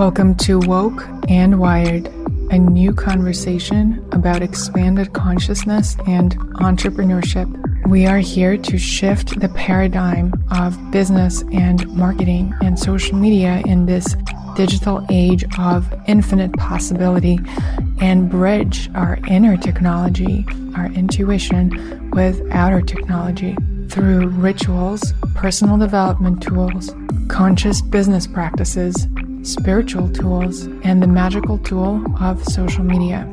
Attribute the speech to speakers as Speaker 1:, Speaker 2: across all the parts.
Speaker 1: Welcome to Woke and Wired, a new conversation about expanded consciousness and entrepreneurship. We are here to shift the paradigm of business and marketing and social media in this digital age of infinite possibility and bridge our inner technology, our intuition, with outer technology through rituals, personal development tools, conscious business practices, spiritual tools, and the magical tool of social media.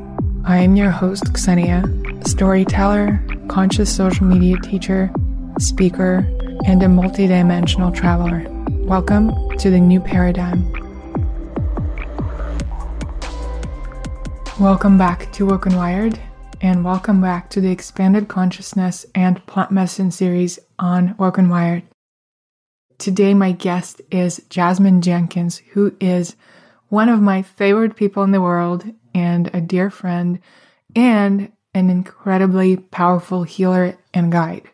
Speaker 1: I am your host, Ksenia, storyteller, conscious social media teacher, speaker, and a multidimensional traveler. Welcome to the new paradigm. Welcome back to Woke and Wired, and welcome back to the Expanded Consciousness and Plant Medicine series on Woke and Wired. Today, my guest is Jasmine Jenkins, who is one of my favorite people in the world and a dear friend and an incredibly powerful healer and guide.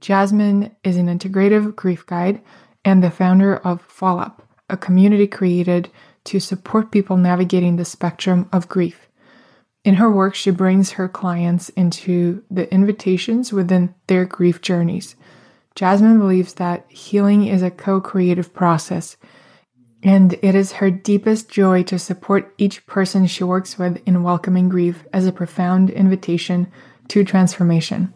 Speaker 1: Jasmine is an integrative grief guide and the founder of Fall Up, a community created to support people navigating the spectrum of grief. In her work, she brings her clients into the invitations within their grief journeys Jasmine believes that healing is a co creative process, and it is her deepest joy to support each person she works with in welcoming grief as a profound invitation to transformation.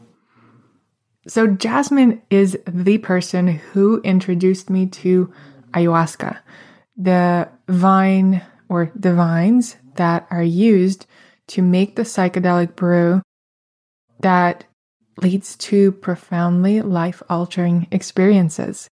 Speaker 1: So, Jasmine is the person who introduced me to ayahuasca, the vine or the vines that are used to make the psychedelic brew that leads to profoundly life altering experiences.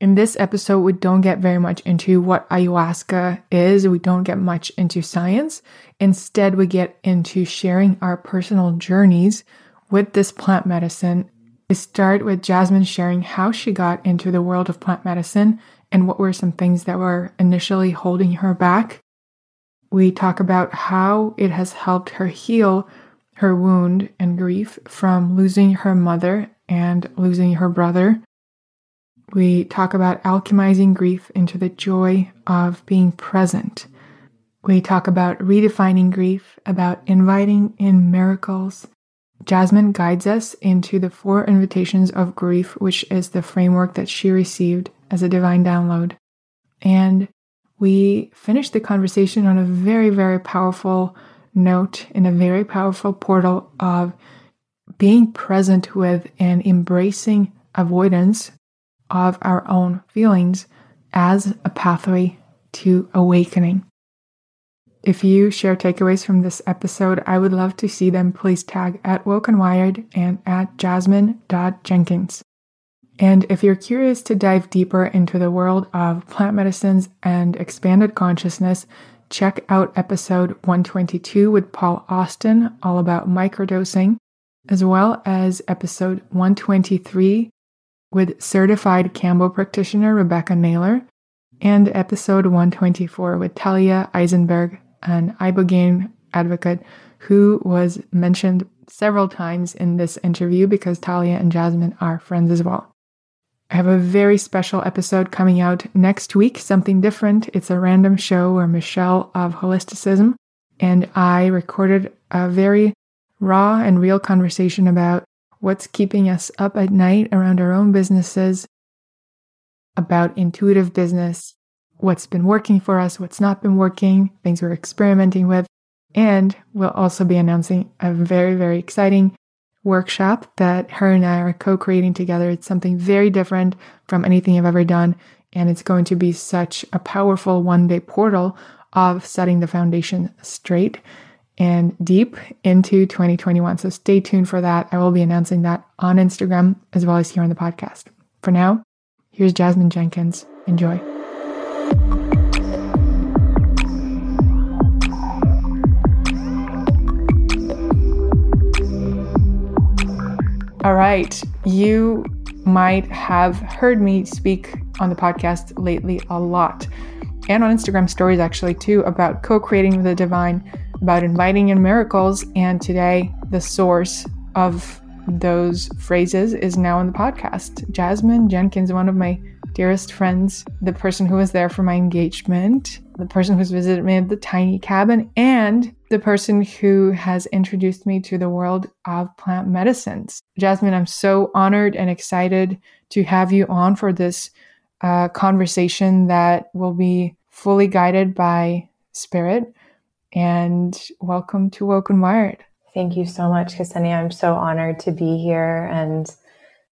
Speaker 1: In this episode, we don't get very much into what ayahuasca is. We don't get much into science. Instead, we get into sharing our personal journeys with this plant medicine. We start with Jasmine sharing how she got into the world of plant medicine and what were some things that were initially holding her back. We talk about how it has helped her heal her wound and grief from losing her mother and losing her brother. We talk about alchemizing grief into the joy of being present. We talk about redefining grief, about inviting in miracles. Jasmine guides us into the four invitations of grief, which is the framework that she received as a divine download. And we finish the conversation on a very, very powerful note in a very powerful portal of being present with and embracing avoidance of our own feelings as a pathway to awakening. If you share takeaways from this episode, I would love to see them. Please tag at Woke and Wired and at jasmine.jenkins. And if you're curious to dive deeper into the world of plant medicines and expanded consciousness, check out episode 122 with Paul Austin, all about microdosing, as well as episode 123 with certified Kambo practitioner Rebecca Naylor, and episode 124 with Talia Eisenberg, an ibogaine advocate who was mentioned several times in this interview because Talia and Jasmine are friends as well. I have a very special episode coming out next week, something different. It's a random show where Michelle of Holisticism and I recorded a very raw and real conversation about what's keeping us up at night around our own businesses, about intuitive business, what's been working for us, what's not been working, things we're experimenting with. And we'll also be announcing a very, very exciting workshop that her and I are co creating together. It's something very different from anything I've ever done. And it's going to be such a powerful one day portal of setting the foundation straight and deep into 2021. So stay tuned for that. I will be announcing that on Instagram as well as here on the podcast. For now, here's Jasmine Jenkins. Enjoy. All right. You might have heard me speak on the podcast lately a lot and on Instagram stories actually too about co-creating with the divine, about inviting in miracles, and today the source of those phrases is now in the podcast. Jasmine Jenkins, one of my dearest friends, the person who was there for my engagement, the person who's visited me at the tiny cabin, and the person who has introduced me to the world of plant medicines. Jasmine, I'm so honored and excited to have you on for this uh, conversation that will be fully guided by spirit. And welcome to Woke and Wired.
Speaker 2: Thank you so much, Ksenia. I'm so honored to be here. And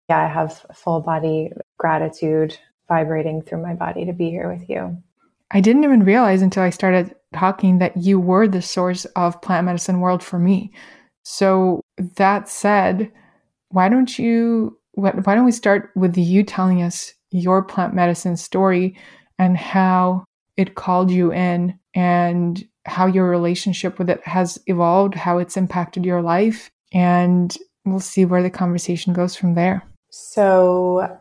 Speaker 2: yeah, I have full body gratitude vibrating through my body to be here with you.
Speaker 1: I didn't even realize until I started talking that you were the source of plant medicine world for me. So that said, why don't you why don't we start with you telling us your plant medicine story and how it called you in and how your relationship with it has evolved, how it's impacted your life, and we'll see where the conversation goes from there.
Speaker 2: So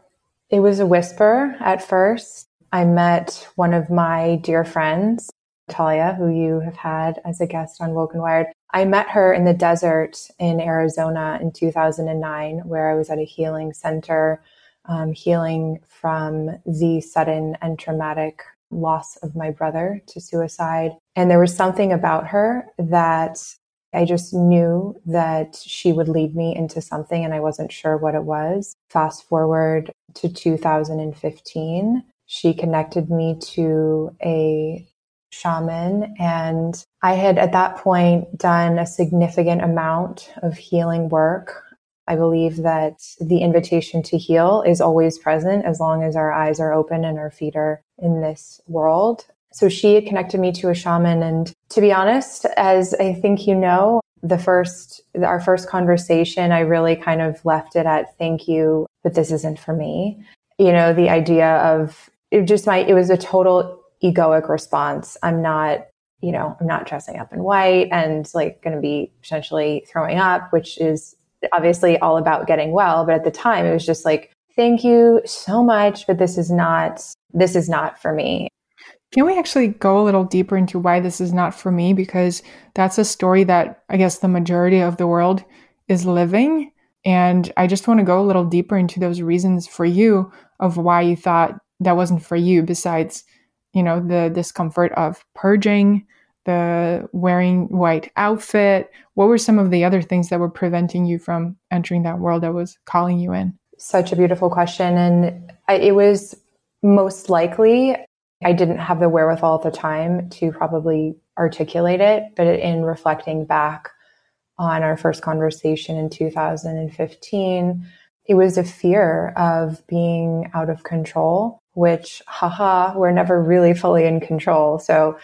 Speaker 2: it was a whisper at first. I met one of my dear friends, Talia, who you have had as a guest on Woke and Wired. I met her in the desert in Arizona in 2009, where I was at a healing center, um, healing from the sudden and traumatic loss of my brother to suicide. And there was something about her that I just knew that she would lead me into something and I wasn't sure what it was. Fast forward to 2015, she connected me to a shaman and I had at that point done a significant amount of healing work. I believe that the invitation to heal is always present as long as our eyes are open and our feet are in this world. So she had connected me to a shaman. And to be honest, as I think you know, the first, our first conversation, I really kind of left it at thank you, but this isn't for me. You know, the idea of it just my, it was a total egoic response. I'm not, you know, I'm not dressing up in white and like going to be potentially throwing up, which is obviously all about getting well. But at the time, it was just like, thank you so much, but this is not, this is not for me.
Speaker 1: Can we actually go a little deeper into why this is not for me? Because that's a story that I guess the majority of the world is living. And I just want to go a little deeper into those reasons for you of why you thought that wasn't for you, besides, you know, the discomfort of purging, the wearing white outfit. What were some of the other things that were preventing you from entering that world that was calling you in?
Speaker 2: Such a beautiful question. And I, it was most likely I didn't have the wherewithal at the time to probably articulate it, but in reflecting back on our first conversation in 2015, it was a fear of being out of control, which, haha, we're never really fully in control. So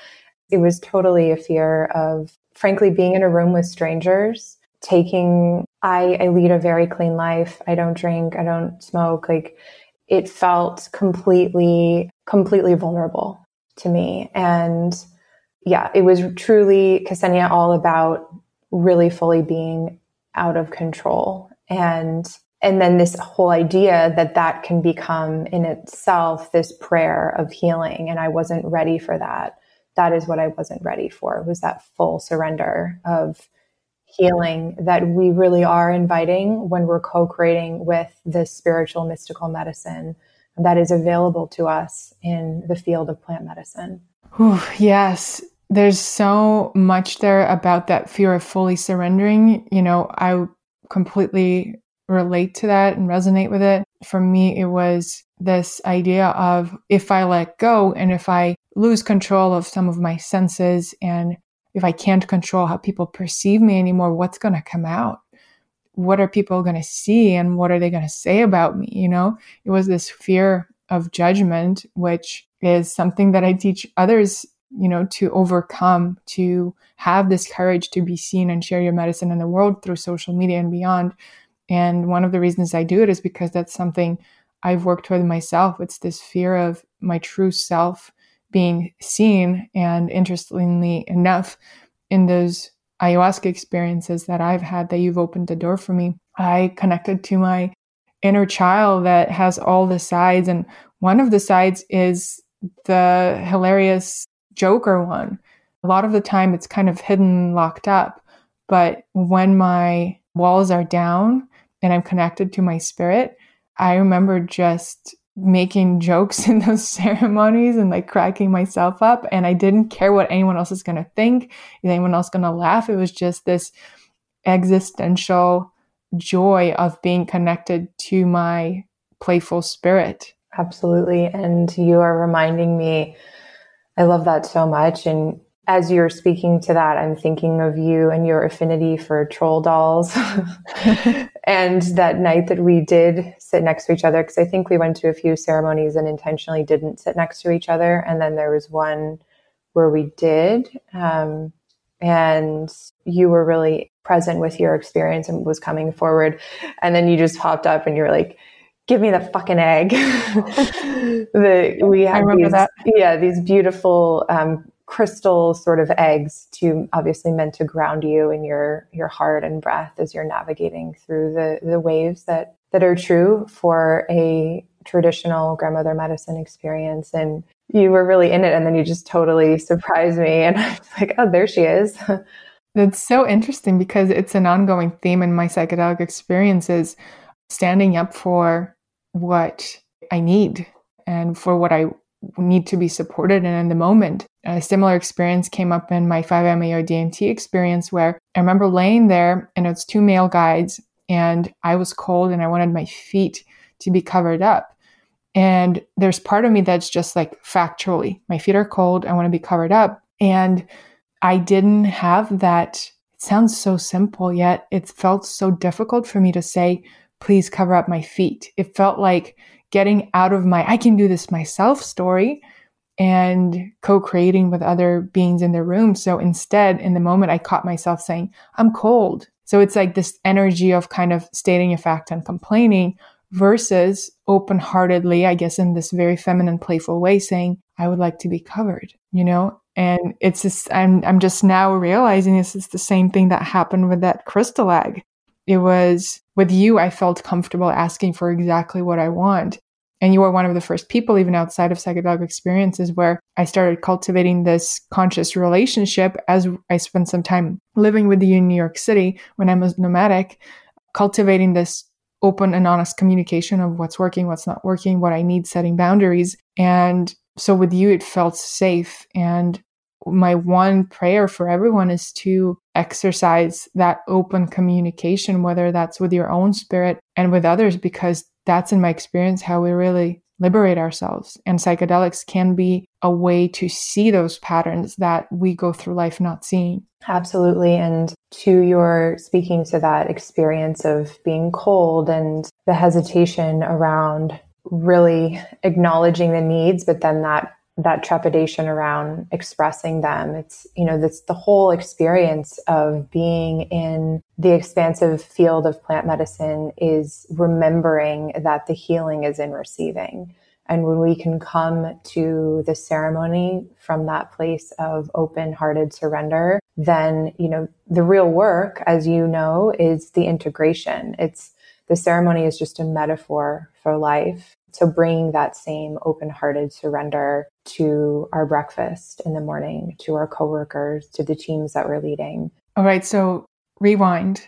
Speaker 2: it was totally a fear of, frankly, being in a room with strangers, taking, I, I lead a very clean life. I don't drink, I don't smoke. Like, it felt completely, completely vulnerable to me. And yeah, it was truly Ksenia all about really fully being out of control. And, and then this whole idea that that can become in itself this prayer of healing. And I wasn't ready for that. That is what I wasn't ready for was that full surrender of healing that we really are inviting when we're co creating with this spiritual mystical medicine that is available to us in the field of plant medicine.
Speaker 1: Ooh, yes. There's so much there about that fear of fully surrendering. You know, I completely relate to that and resonate with it. For me, it was this idea of if I let go and if I lose control of some of my senses and if I can't control how people perceive me anymore, what's going to come out? What are people going to see and what are they going to say about me? You know, it was this fear of judgment, which is something that I teach others, you know, to overcome, to have this courage to be seen and share your medicine in the world through social media and beyond. And one of the reasons I do it is because that's something I've worked with myself. It's this fear of my true self being seen. And interestingly enough, in those ayahuasca experiences that I've had that you've opened the door for me, I connected to my inner child that has all the sides. And one of the sides is the hilarious Joker one. A lot of the time it's kind of hidden, locked up. But when my walls are down and I'm connected to my spirit, I remember just making jokes in those ceremonies and like cracking myself up. And I didn't care what anyone else is going to think. Is anyone else going to laugh? It was just this existential joy of being connected to my playful spirit.
Speaker 2: Absolutely. And you are reminding me, I love that so much. And as you're speaking to that, I'm thinking of you and your affinity for troll dolls. and that night that we did sit next to each other, because I think we went to a few ceremonies and intentionally didn't sit next to each other. And then there was one where we did. Um, and you were really present with your experience and was coming forward. And then you just popped up and you were like, give me the fucking egg. the, we have these, that. yeah, these beautiful um, crystal sort of eggs to obviously meant to ground you in your your heart and breath as you're navigating through the the waves that that are true for a traditional grandmother medicine experience and you were really in it and then you just totally surprised me and I was like oh there she is
Speaker 1: That's so interesting because it's an ongoing theme in my psychedelic experiences standing up for what I need and for what I need to be supported in in the moment. A similar experience came up in my 5-MeO DMT experience where I remember laying there and it's two male guides and I was cold and I wanted my feet to be covered up. And there's part of me that's just like factually, my feet are cold, I want to be covered up. And I didn't have that. It sounds so simple, yet it felt so difficult for me to say, please cover up my feet. It felt like getting out of my I can do this myself story and co-creating with other beings in the room. So instead, in the moment, I caught myself saying, I'm cold. So it's like this energy of kind of stating a fact and complaining versus open heartedly, I guess, in this very feminine, playful way, saying, I would like to be covered, you know? And it's just, I'm, I'm just now realizing this is the same thing that happened with that crystal egg. It was with you, I felt comfortable asking for exactly what I want. And you were one of the first people, even outside of psychedelic experiences, where I started cultivating this conscious relationship as I spent some time living with you in New York City when I was nomadic, cultivating this open and honest communication of what's working, what's not working, what I need, setting boundaries. And so with you, it felt safe. And my one prayer for everyone is to exercise that open communication, whether that's with your own spirit and with others, because that's in my experience how we really liberate ourselves. And psychedelics can be a way to see those patterns that we go through life not seeing.
Speaker 2: Absolutely. And to your speaking to that experience of being cold and the hesitation around really acknowledging the needs, but then that that trepidation around expressing them. It's, you know, that's the whole experience of being in the expansive field of plant medicine is remembering that the healing is in receiving. And when we can come to the ceremony from that place of open hearted surrender, then, you know, the real work, as you know, is the integration. It's the ceremony is just a metaphor for life. So bringing that same open hearted surrender to our breakfast in the morning, to our coworkers, to the teams that we're leading.
Speaker 1: All right. So rewind.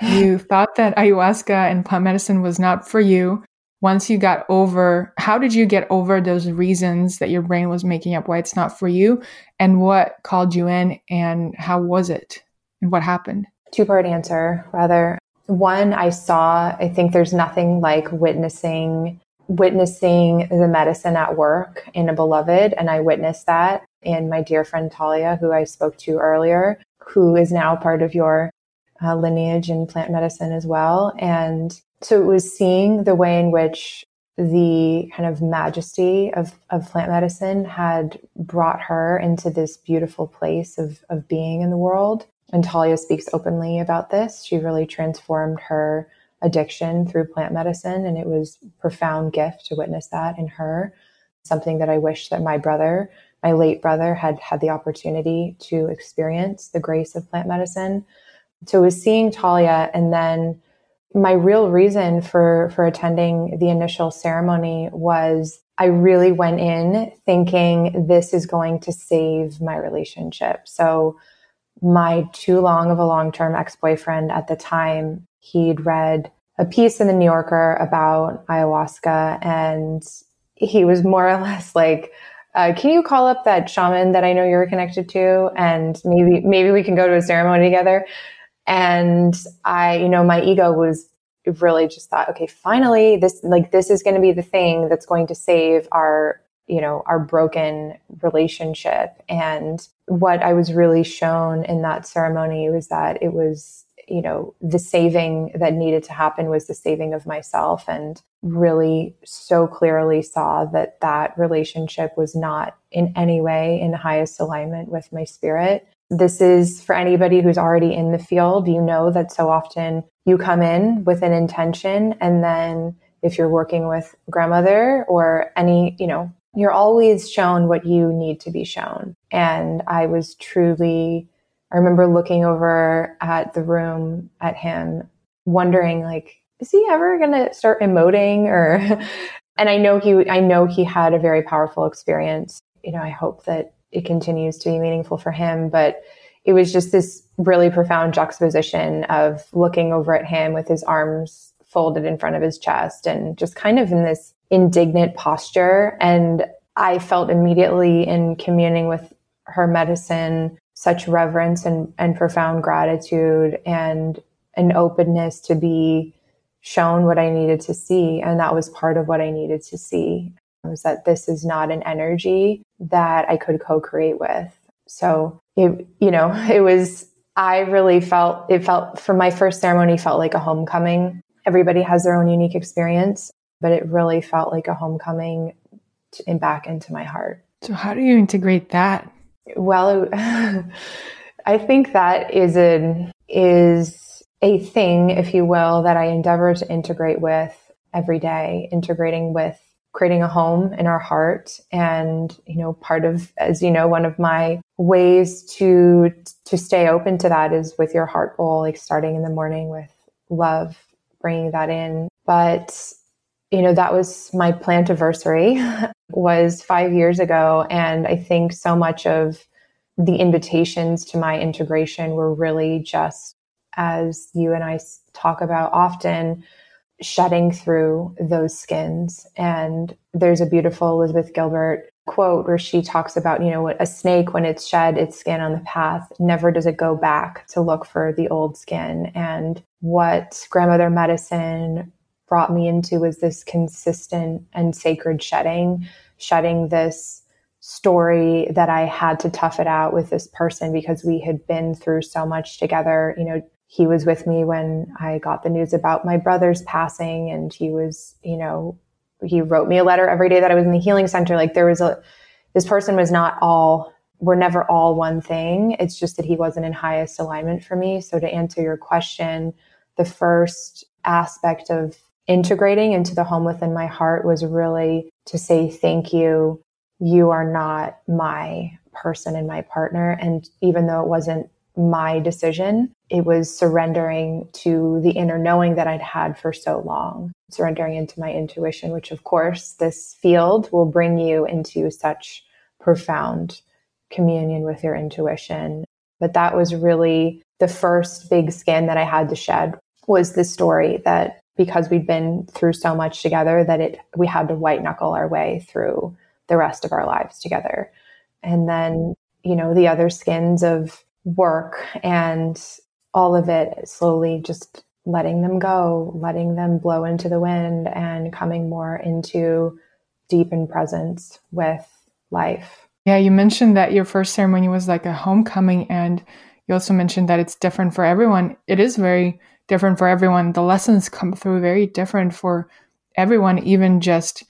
Speaker 1: You thought that ayahuasca and plant medicine was not for you. Once you got over, how did you get over those reasons that your brain was making up why it's not for you? And what called you in and how was it? And what happened?
Speaker 2: Two part answer, rather. One, I saw, I think there's nothing like witnessing witnessing the medicine at work in a beloved. And I witnessed that in my dear friend Talia, who I spoke to earlier, who is now part of your uh, lineage in plant medicine as well. And so it was seeing the way in which the kind of majesty of, of plant medicine had brought her into this beautiful place of, of being in the world. And Talia speaks openly about this. She really transformed her addiction through plant medicine. And it was profound gift to witness that in her. Something that I wish that my brother, my late brother, had had the opportunity to experience the grace of plant medicine. So it was seeing Talia and then my real reason for for attending the initial ceremony was I really went in thinking this is going to save my relationship. So my too long of a long-term ex-boyfriend at the time he'd read a piece in the New Yorker about ayahuasca, and he was more or less like, uh, "Can you call up that shaman that I know you're connected to, and maybe maybe we can go to a ceremony together?" And I, you know, my ego was really just thought, okay, finally, this like this is going to be the thing that's going to save our you know our broken relationship and what i was really shown in that ceremony was that it was you know the saving that needed to happen was the saving of myself. And really so clearly saw that that relationship was not in any way in highest alignment with my spirit. This is for anybody who's already in the field. You know that so often you come in with an intention and then if you're working with grandmother or any you know you're always shown what you need to be shown. And I was truly, I remember looking over at the room at him, wondering, like, is he ever going to start emoting or, and I know he, I know he had a very powerful experience. You know, I hope that it continues to be meaningful for him, but it was just this really profound juxtaposition of looking over at him with his arms folded in front of his chest and just kind of in this indignant posture. And I felt immediately in communing with her medicine such reverence and, and profound gratitude and an openness to be shown what I needed to see. And that was part of what I needed to see um, was that this is not an energy that I could co-create with. So it, you know, it was, I really felt, it felt for my first ceremony felt like a homecoming. Everybody has their own unique experience but it really felt like a homecoming to, and back into my heart.
Speaker 1: So, how do you integrate that?
Speaker 2: Well, I think that is an is a thing, if you will, that I endeavor to integrate with every day, integrating with creating a home in our heart. And you know part of as you know one of my ways to to stay open to that is with your heart bowl like starting in the morning with love bringing that in. But you know, that was my plant anniversary was five years ago. And I think so much of the invitations to my integration were really just as you and I talk about often, shedding through those skins. And there's a beautiful Elizabeth Gilbert quote where she talks about, you know, a snake, when it's shed its skin on the path, never does it go back to look for the old skin. And what grandmother medicine brought me into was this consistent and sacred shedding, shedding this story that I had to tough it out with this person because we had been through so much together. You know, he was with me when I got the news about my brother's passing, and he was, you know, he wrote me a letter every day that I was in the healing center. Like there was a, this person was not all, we're never all one thing. It's just that he wasn't in highest alignment for me. So to answer your question, the first aspect of integrating into the home within my heart was really to say thank you. You are not my person and my partner. And even though it wasn't my decision, it was surrendering to the inner knowing that I'd had for so long, surrendering into my intuition, which of course this field will bring you into such profound communion with your intuition. But that was really the first big skin that I had to shed was the story that because we'd been through so much together that it we had to white knuckle our way through the rest of our lives together. And then, you know, the other skins of work and all of it slowly just letting them go, letting them blow into the wind and coming more into deepened presence with life.
Speaker 1: Yeah, you mentioned that your first ceremony was like a homecoming and you also mentioned that it's different for everyone. It is very different for everyone. The lessons come through very different for everyone, even just,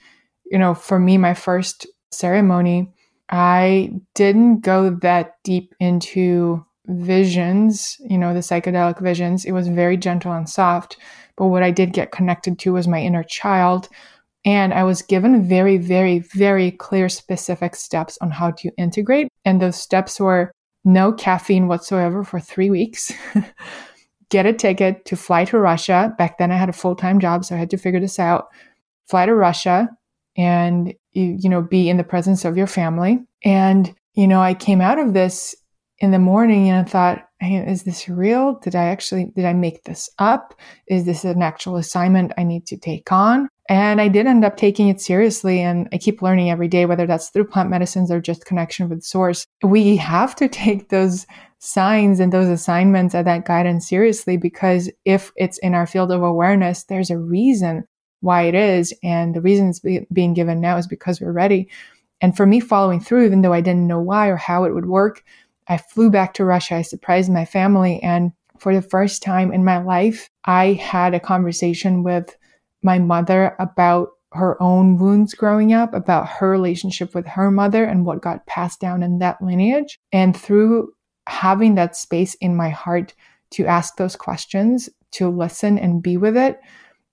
Speaker 1: you know, for me, my first ceremony, I didn't go that deep into visions, you know, the psychedelic visions. It was very gentle and soft. But what I did get connected to was my inner child. And I was given very, very, very clear, specific steps on how to integrate. And those steps were no caffeine whatsoever for three weeks. get a ticket to fly to Russia. Back then, I had a full time job, so I had to figure this out. Fly to Russia and you, you know be in the presence of your family. And you know, I came out of this in the morning and I thought, is this real? Did I actually, did I make this up? Is this an actual assignment I need to take on? And I did end up taking it seriously. And I keep learning every day, whether that's through plant medicines or just connection with source. We have to take those signs and those assignments and that guidance seriously because if it's in our field of awareness, there's a reason why it is. And the reason it's be- being given now is because we're ready. And for me, following through, even though I didn't know why or how it would work, I flew back to Russia. I surprised my family. And for the first time in my life, I had a conversation with my mother about her own wounds growing up, about her relationship with her mother and what got passed down in that lineage. And through having that space in my heart to ask those questions, to listen and be with it,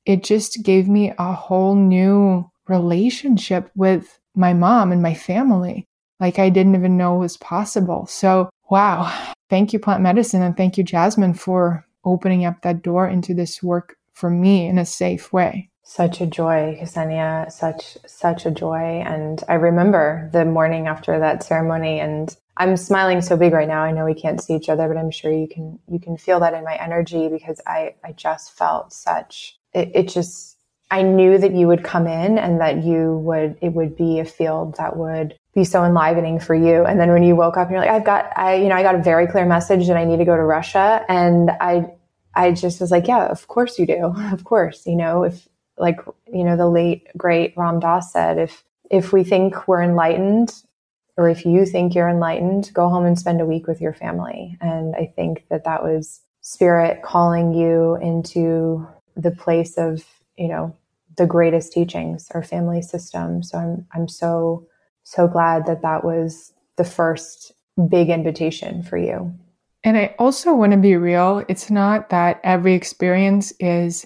Speaker 1: it just gave me a whole new relationship with my mom and my family like I didn't even know was possible. So, wow. Thank you, plant medicine. And thank you, Jasmine, for opening up that door into this work for me in a safe way.
Speaker 2: Such a joy, Ksenia, such, such a joy. And I remember the morning after that ceremony and I'm smiling so big right now. I know we can't see each other, but I'm sure you can, you can feel that in my energy because I, I just felt such, it, it just, I knew that you would come in and that you would, it would be a field that would be so enlivening for you. And then when you woke up and you're like, I've got, I, you know, I got a very clear message that I need to go to Russia. And I, I just was like, yeah, of course you do. Of course, you know, if like, you know, the late great Ram Dass said, if, if we think we're enlightened or if you think you're enlightened, go home and spend a week with your family. And I think that that was spirit calling you into the place of, you know, the greatest teachings, our family system. So I'm, I'm so, so glad that that was the first big invitation for you.
Speaker 1: And I also want to be real. It's not that every experience is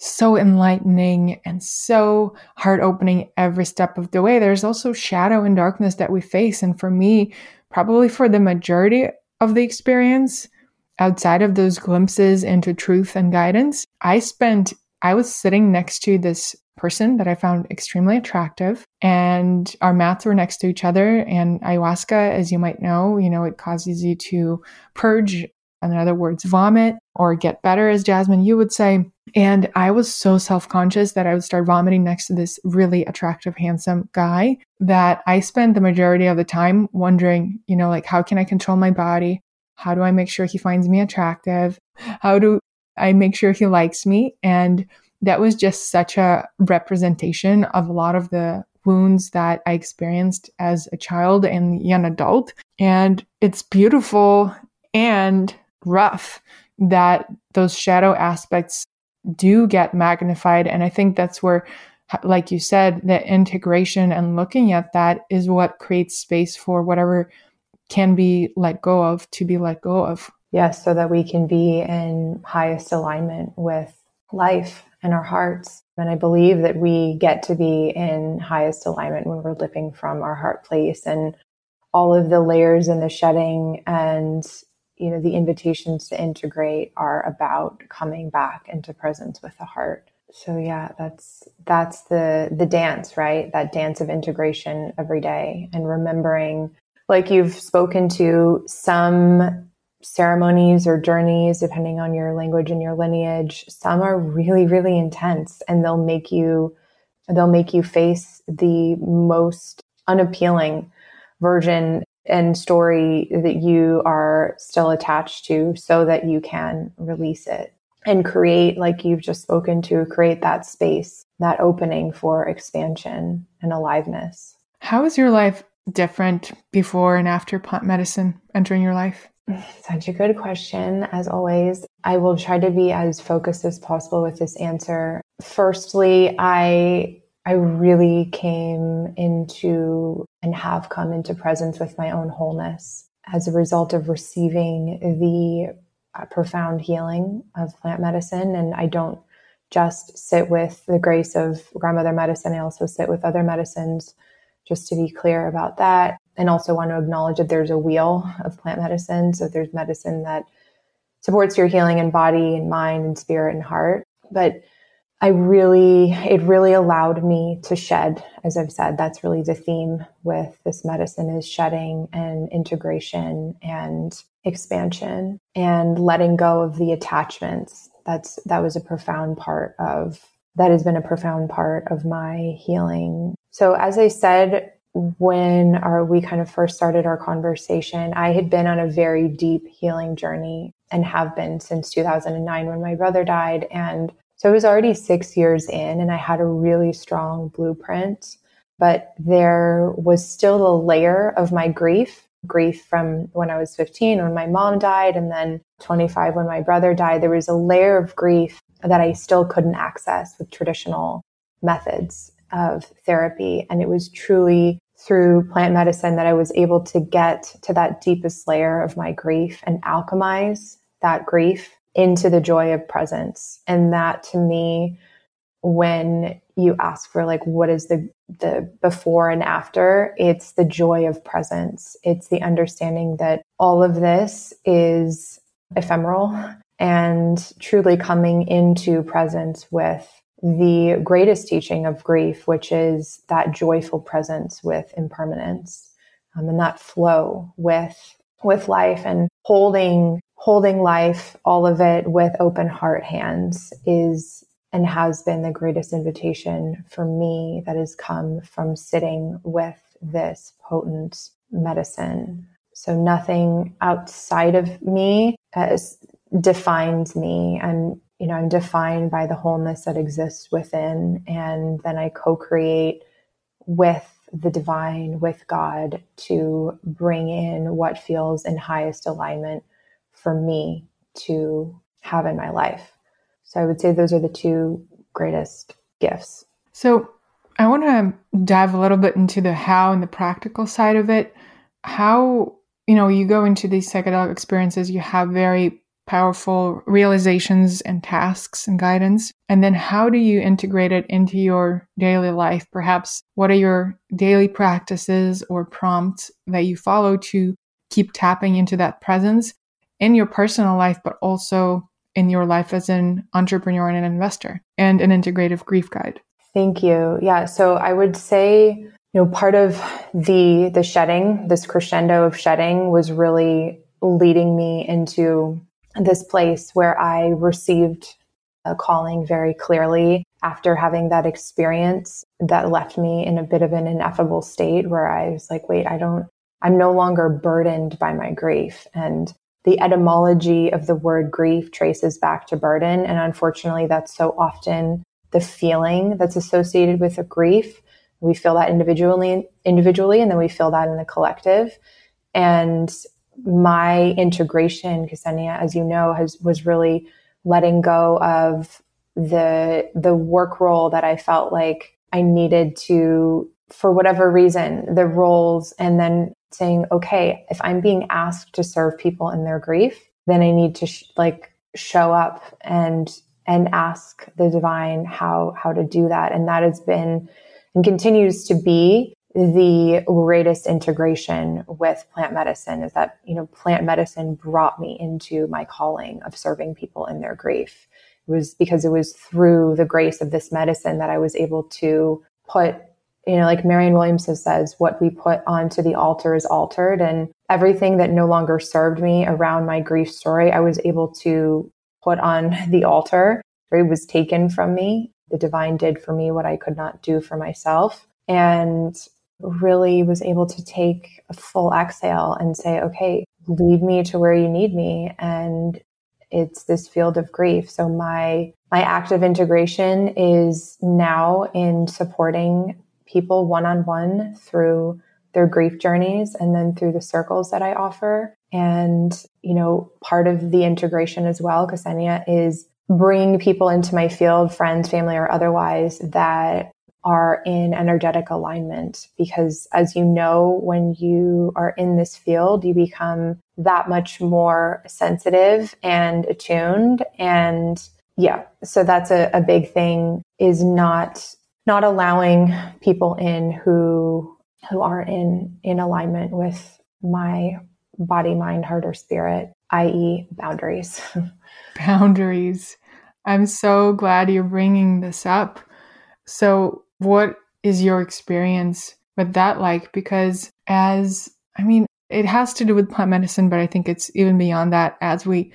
Speaker 1: so enlightening and so heart opening every step of the way. There's also shadow and darkness that we face. And for me, probably for the majority of the experience, outside of those glimpses into truth and guidance, I spent, I was sitting next to this person that I found extremely attractive. And our mats were next to each other. And ayahuasca, as you might know, you know, it causes you to purge, in other words, vomit or get better, as Jasmine, you would say. And I was so self conscious that I would start vomiting next to this really attractive, handsome guy that I spent the majority of the time wondering, you know, like, how can I control my body? How do I make sure he finds me attractive? How do I make sure he likes me? And that was just such a representation of a lot of the wounds that I experienced as a child and young adult. And it's beautiful and rough that those shadow aspects do get magnified. And I think that's where, like you said, the integration and looking at that is what creates space for whatever can be let go of to be let go of.
Speaker 2: Yes, so that we can be in highest alignment with life and our hearts. And I believe that we get to be in highest alignment when we're living from our heart place and all of the layers and the shedding and you know the invitations to integrate are about coming back into presence with the heart so yeah that's that's the the dance right that dance of integration every day and remembering like you've spoken to some ceremonies or journeys, depending on your language and your lineage. Some are really, really intense and they'll make you, they'll make you face the most unappealing version and story that you are still attached to so that you can release it and create, like you've just spoken to, create that space, that opening for expansion and aliveness.
Speaker 1: How is your life different before and after plant medicine entering your life?
Speaker 2: Such a good question. As always, I will try to be as focused as possible with this answer. Firstly, I I really came into and have come into presence with my own wholeness as a result of receiving the uh, profound healing of plant medicine. And I don't just sit with the grace of grandmother medicine, I also sit with other medicines, just to be clear about that and also want to acknowledge that there's a wheel of plant medicine. So there's medicine that supports your healing in body and mind and spirit and heart. But I really, it really allowed me to shed. As I've said, that's really the theme with this medicine is shedding and integration and expansion and letting go of the attachments. That's, that was a profound part of, that has been a profound part of my healing. So as I said, when our, we kind of first started our conversation, I had been on a very deep healing journey and have been since 2009 when my brother died. And so I was already six years in and I had a really strong blueprint, but there was still a layer of my grief grief from when I was 15 when my mom died and then 25 when my brother died. There was a layer of grief that I still couldn't access with traditional methods of therapy. And it was truly through plant medicine that I was able to get to that deepest layer of my grief and alchemize that grief into the joy of presence. And that to me, when you ask for like what is the the before and after it's the joy of presence it's the understanding that all of this is ephemeral and truly coming into presence with the greatest teaching of grief which is that joyful presence with impermanence um, and that flow with with life and holding holding life, all of it with open heart hands is and has been the greatest invitation for me that has come from sitting with this potent medicine. So nothing outside of me uh, as defines me. and you know, I'm defined by the wholeness that exists within. And then I co-create with the divine, with God to bring in what feels in highest alignment for me to have in my life. So I would say those are the two greatest gifts.
Speaker 1: So I want to dive a little bit into the how and the practical side of it. How, you know, you go into these psychedelic experiences, you have very powerful realizations and tasks and guidance. And then how do you integrate it into your daily life? Perhaps what are your daily practices or prompts that you follow to keep tapping into that presence in your personal life, but also in your life as an entrepreneur and an investor and an integrative grief guide?
Speaker 2: Thank you. Yeah. So I would say, you know, part of the the shedding, this crescendo of shedding was really leading me into this place where I received a calling very clearly after having that experience that left me in a bit of an ineffable state where I was like, wait, I don't, I'm no longer burdened by my grief. And the etymology of the word grief traces back to burden. And unfortunately, that's so often the feeling that's associated with a grief. We feel that individually, individually, and then we feel that in the collective. And my integration, Ksenia, as you know, has was really letting go of the the work role that I felt like I needed to, for whatever reason, the roles, and then saying, okay, if I'm being asked to serve people in their grief, then I need to sh- like show up and and ask the divine how how to do that. And that has been and continues to be the greatest integration with plant medicine is that you know plant medicine brought me into my calling of serving people in their grief it was because it was through the grace of this medicine that i was able to put you know, like Marianne Williamson says, what we put onto the altar is altered. And everything that no longer served me around my grief story, I was able to put on the altar. It was taken from me. The divine did for me what I could not do for myself. And really was able to take a full exhale and say, okay, lead me to where you need me. And it's this field of grief. So my my active integration is now in supporting people one on one through their grief journeys and then through the circles that I offer. And, you know, part of the integration as well, Ksenia, is bringing people into my field, friends, family, or otherwise, that are in energetic alignment. Because as you know, when you are in this field, you become that much more sensitive and attuned. And yeah, so that's a, a big thing is not not allowing people in who who aren't in in alignment with my body mind heart or spirit i.e boundaries
Speaker 1: boundaries I'm so glad you're bringing this up. So, what is your experience with that like? Because, as I mean, it has to do with plant medicine, but I think it's even beyond that. As we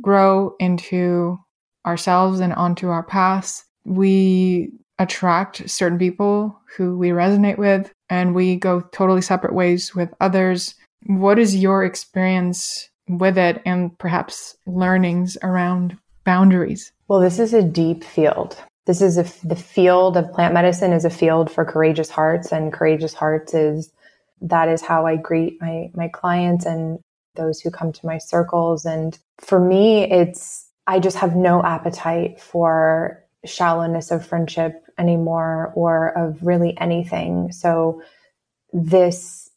Speaker 1: grow into ourselves and onto our paths, we attract certain people who we resonate with, and we go totally separate ways with others. What is your experience with it and perhaps learnings around boundaries?
Speaker 2: Well, this is a deep field. This is a, the field of plant medicine is a field for courageous hearts, and courageous hearts is that is how I greet my my clients and those who come to my circles. And for me, it's I just have no appetite for shallowness of friendship anymore or of really anything. So this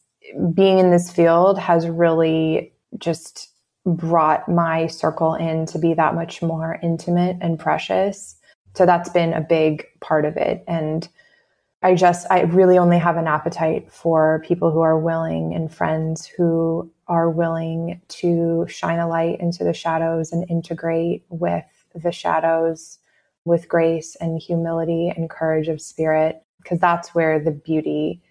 Speaker 2: being in this field has really just brought my circle in to be that much more intimate and precious. So that's been a big part of it. And I just, I really only have an appetite for people who are willing and friends who are willing to shine a light into the shadows and integrate with the shadows with grace and humility and courage of spirit, because that's where the beauty,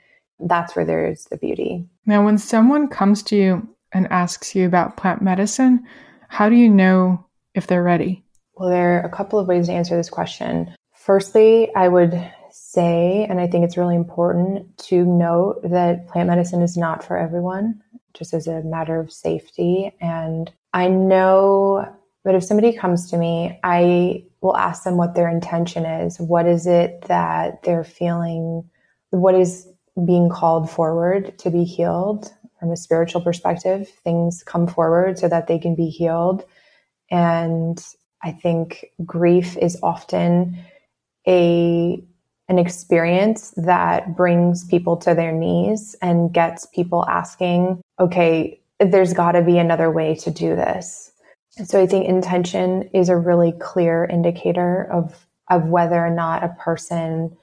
Speaker 2: that's where there's the beauty.
Speaker 1: Now, when someone comes to you and asks you about plant medicine, how do you know if they're ready?
Speaker 2: Well, there are a couple of ways to answer this question. Firstly, I would say, and I think it's really important to note that plant medicine is not for everyone, just as a matter of safety. And I know that if somebody comes to me, I will ask them what their intention is. What is it that they're feeling? What is being called forward to be healed from a spiritual perspective? Things come forward so that they can be healed. And I think grief is often a an experience that brings people to their knees and gets people asking, okay, there's got to be another way to do this. So I think intention is a really clear indicator of, of whether or not a person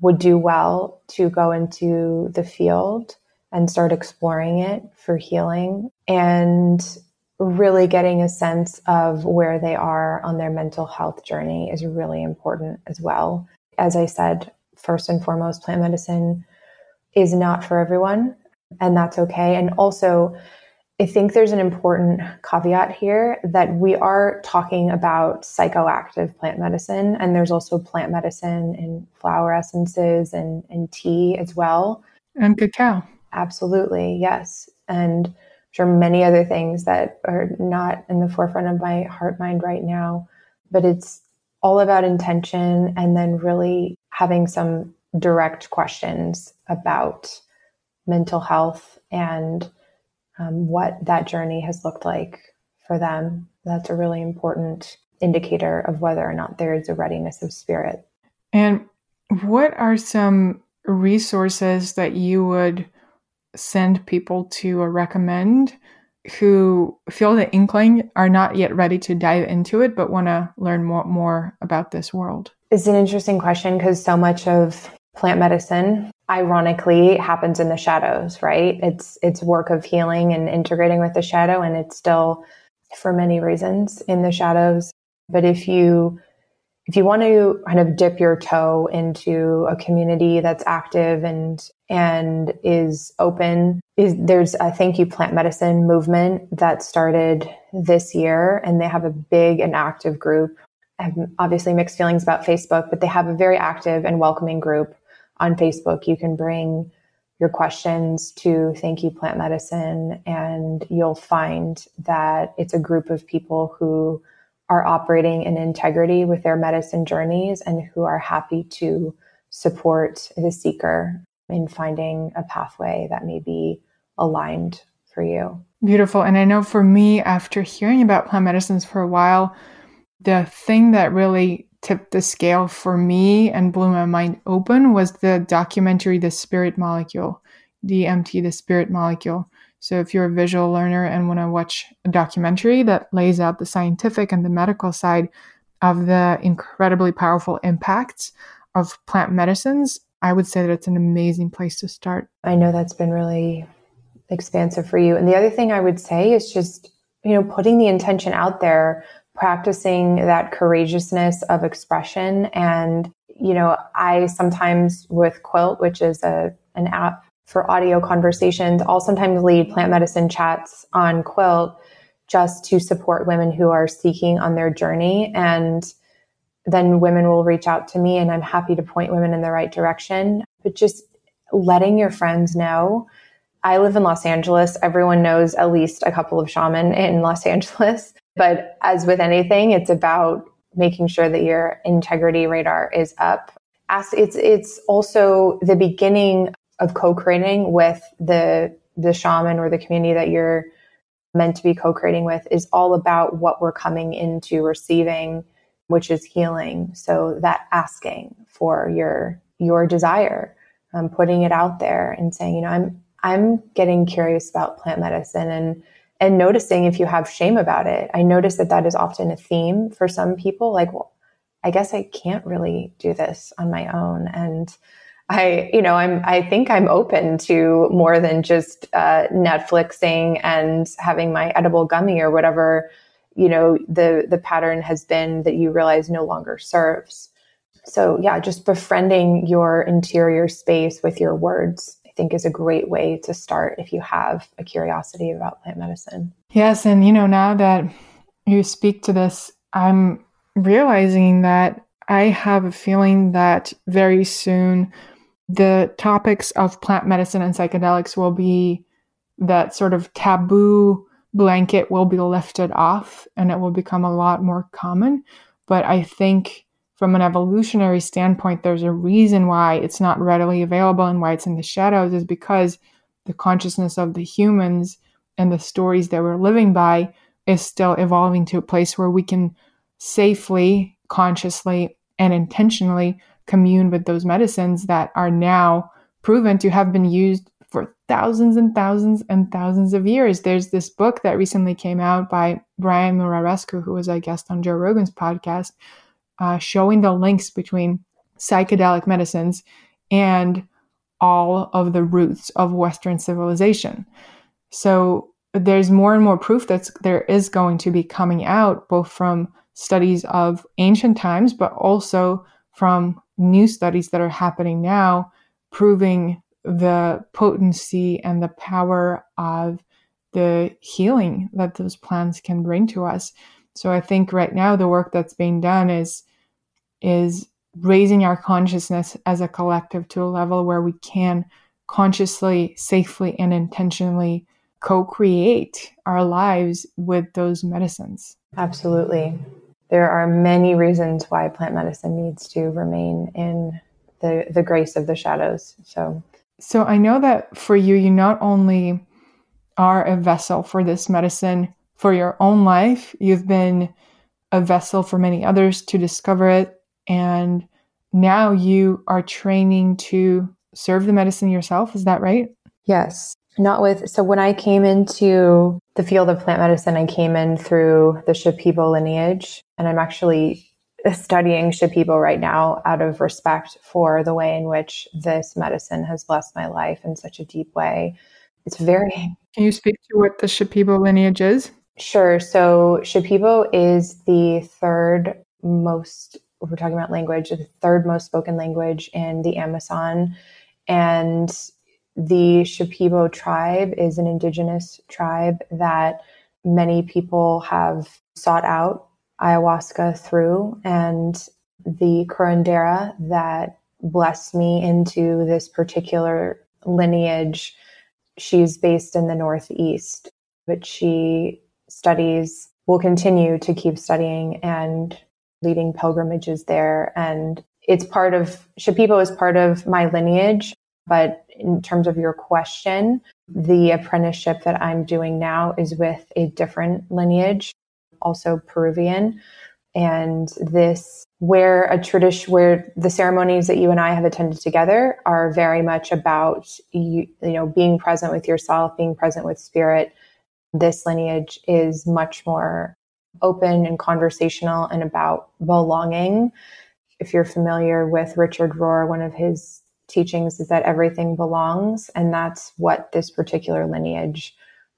Speaker 2: would do well to go into the field and start exploring it for healing and really getting a sense of where they are on their mental health journey is really important as well as I said, first and foremost, plant medicine is not for everyone, and that's okay. And also, I think there's an important caveat here that we are talking about psychoactive plant medicine, and there's also plant medicine in flower essences and, and tea as well.
Speaker 1: And cacao.
Speaker 2: Absolutely, yes. And I'm sure many other things that are not in the forefront of my heart mind right now. But it's all about intention and then really having some direct questions about mental health and um, what that journey has looked like for them. That's a really important indicator of whether or not there is a readiness of spirit.
Speaker 1: And what are some resources that you would send people to or recommend who feel the inkling are not yet ready to dive into it but want to learn more, more about this world?
Speaker 2: It's an interesting question because so much of plant medicine ironically happens in the shadows, right? It's it's work of healing and integrating with the shadow and it's still for many reasons in the shadows. But if you if you want to kind of dip your toe into a community that's active and and is open is there's a thank you plant medicine movement that started this year and they have a big and active group I have obviously mixed feelings about facebook but they have a very active and welcoming group on facebook you can bring your questions to thank you plant medicine and you'll find that it's a group of people who are operating in integrity with their medicine journeys and who are happy to support the seeker in finding a pathway that may be aligned for you.
Speaker 1: Beautiful. And I know for me, after hearing about plant medicines for a while, the thing that really tipped the scale for me and blew my mind open was the documentary The Spirit Molecule, DMT, The Spirit Molecule. So if you're a visual learner and want to watch a documentary that lays out the scientific and the medical side of the incredibly powerful impacts of plant medicines, I would say that it's an amazing place to start.
Speaker 2: I know that's been really expansive for you. And the other thing I would say is just, you know, putting the intention out there practicing that courageousness of expression. And, you know, I sometimes with Quilt, which is a, an app for audio conversations, I'll sometimes lead plant medicine chats on Quilt just to support women who are seeking on their journey. And then women will reach out to me and I'm happy to point women in the right direction. But just letting your friends know. I live in Los Angeles. Everyone knows at least a couple of shaman in Los Angeles. But as with anything, it's about making sure that your integrity radar is up. It's it's also the beginning of co-creating with the the shaman or the community that you're meant to be co-creating with is all about what we're coming into receiving, which is healing. So that asking for your your desire, um, putting it out there and saying, you know, I'm I'm getting curious about plant medicine and and noticing if you have shame about it. I notice that that is often a theme for some people. Like, well, I guess I can't really do this on my own. And I, you know, I'm, I think I'm open to more than just uh, Netflixing and having my edible gummy or whatever, you know, the, the pattern has been that you realize no longer serves. So yeah, just befriending your interior space with your words I think is a great way to start if you have a curiosity about plant medicine.
Speaker 1: Yes. And, you know, now that you speak to this, I'm realizing that I have a feeling that very soon the topics of plant medicine and psychedelics will be that sort of taboo blanket will be lifted off and it will become a lot more common. But I think from an evolutionary standpoint, there's a reason why it's not readily available and why it's in the shadows is because the consciousness of the humans and the stories that we're living by is still evolving to a place where we can safely, consciously, and intentionally commune with those medicines that are now proven to have been used for thousands and thousands and thousands of years. There's this book that recently came out by Brian Muraresku, who was a guest on Joe Rogan's podcast, uh, showing the links between psychedelic medicines and all of the roots of Western civilization. So there's more and more proof that there is going to be coming out, both from studies of ancient times, but also from new studies that are happening now, proving the potency and the power of the healing that those plants can bring to us. So I think right now the work that's being done is is raising our consciousness as a collective to a level where we can consciously, safely, and intentionally co create our lives with those medicines.
Speaker 2: Absolutely. There are many reasons why plant medicine needs to remain in the, the grace of the shadows. So,
Speaker 1: so I know that for you, you not only are a vessel for this medicine for your own life, you've been a vessel for many others to discover it and now you are training to serve the medicine yourself. Is that right?
Speaker 2: Yes. Not with, so when I came into the field of plant medicine, I came in through the Shipibo lineage, and I'm actually studying Shipibo right now out of respect for the way in which this medicine has blessed my life in such a deep way. It's very.
Speaker 1: Can you speak to what the Shipibo lineage is?
Speaker 2: Sure. So Shipibo is the third most if we're talking about language, the third most spoken language in the Amazon. And the Shipibo tribe is an indigenous tribe that many people have sought out ayahuasca through. And the curandera that blessed me into this particular lineage, she's based in the Northeast, but she studies, will continue to keep studying and leading pilgrimages there. And it's part of, Shipibo is part of my lineage. But in terms of your question, the apprenticeship that I'm doing now is with a different lineage, also Peruvian. And this, where a tradition, where the ceremonies that you and I have attended together are very much about, you, you know, being present with yourself, being present with spirit. This lineage is much more open and conversational and about belonging. If you're familiar with Richard Rohr, one of his teachings is that everything belongs. And that's what this particular lineage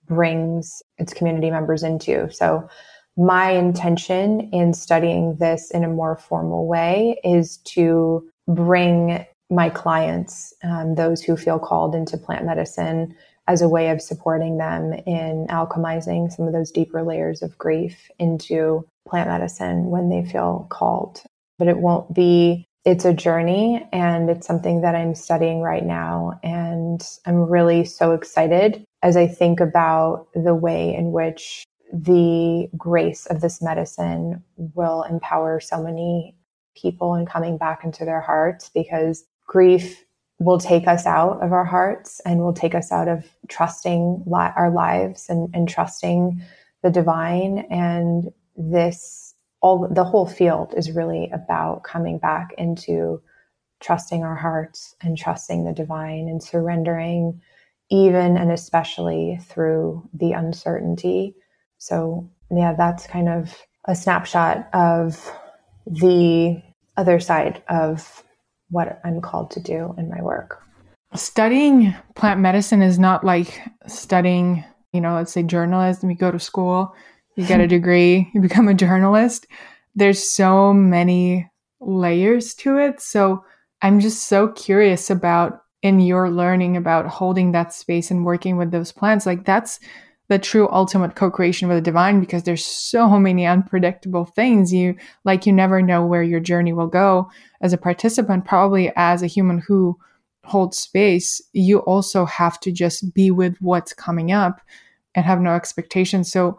Speaker 2: brings its community members into. So my intention in studying this in a more formal way is to bring my clients, um, those who feel called into plant medicine, as a way of supporting them in alchemizing some of those deeper layers of grief into plant medicine when they feel called. But it won't be, it's a journey and it's something that I'm studying right now. And I'm really so excited as I think about the way in which the grace of this medicine will empower so many people in coming back into their hearts because grief will take us out of our hearts and will take us out of trusting li- our lives and, and trusting the divine. And this, all the whole field is really about coming back into trusting our hearts and trusting the divine and surrendering, even and especially through the uncertainty. So, yeah, that's kind of a snapshot of the other side of what I'm called to do in my work.
Speaker 1: Studying plant medicine is not like studying, you know, let's say journalism. You go to school, you get a degree, you become a journalist. There's so many layers to it. So I'm just so curious about in your learning about holding that space and working with those plants. Like that's the true ultimate co-creation with the divine because there's so many unpredictable things. You like you never know where your journey will go. As a participant probably as a human who holds space you also have to just be with what's coming up and have no expectations. So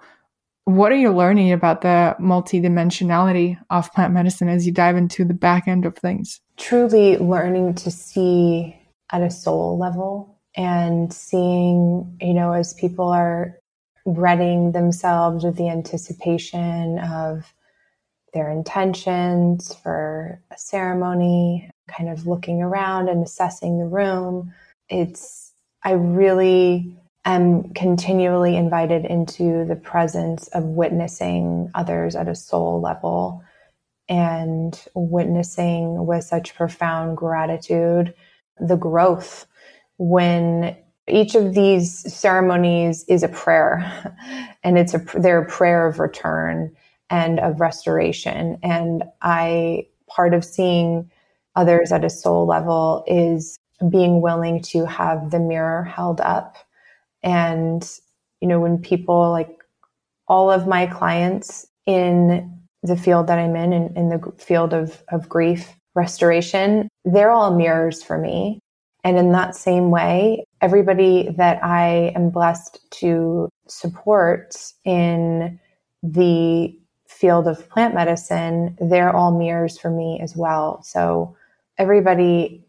Speaker 1: what are you learning about the multidimensionality of plant medicine as you dive into the back end of things?
Speaker 2: Truly learning to see at a soul level and seeing, you know, as people are readying themselves with the anticipation of their intentions for a ceremony, kind of looking around and assessing the room. It's, I really am continually invited into the presence of witnessing others at a soul level and witnessing with such profound gratitude the growth when each of these ceremonies is a prayer and it's a they're a prayer of return and of restoration. And i part of seeing others at a soul level is being willing to have the mirror held up. And you know when people like all of my clients in the field that i'm in in, in the field of, of grief restoration they're all mirrors for me and in that same way, everybody that I am blessed to support in the field of plant medicine, they're all mirrors for me as well. So everybody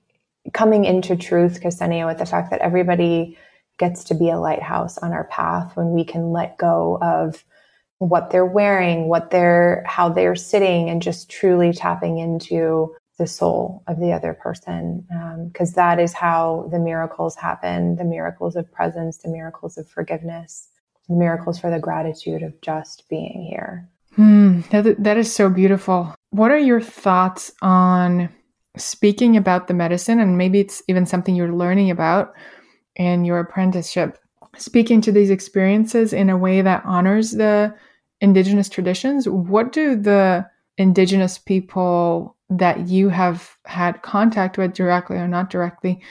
Speaker 2: coming into truth, Ksenia, with the fact that everybody gets to be a lighthouse on our path when we can let go of what they're wearing, what they're, how they're sitting, and just truly tapping into the soul of the other person because um, that is how the miracles happen. The miracles of presence the miracles of forgiveness the miracles for the gratitude of just being here.
Speaker 1: Hmm, that, that is so beautiful. What are your thoughts on speaking about the medicine? And maybe it's even something you're learning about in your apprenticeship. Speaking to these experiences in a way that honors the indigenous traditions. What do the indigenous people that you have had contact with directly or not directly,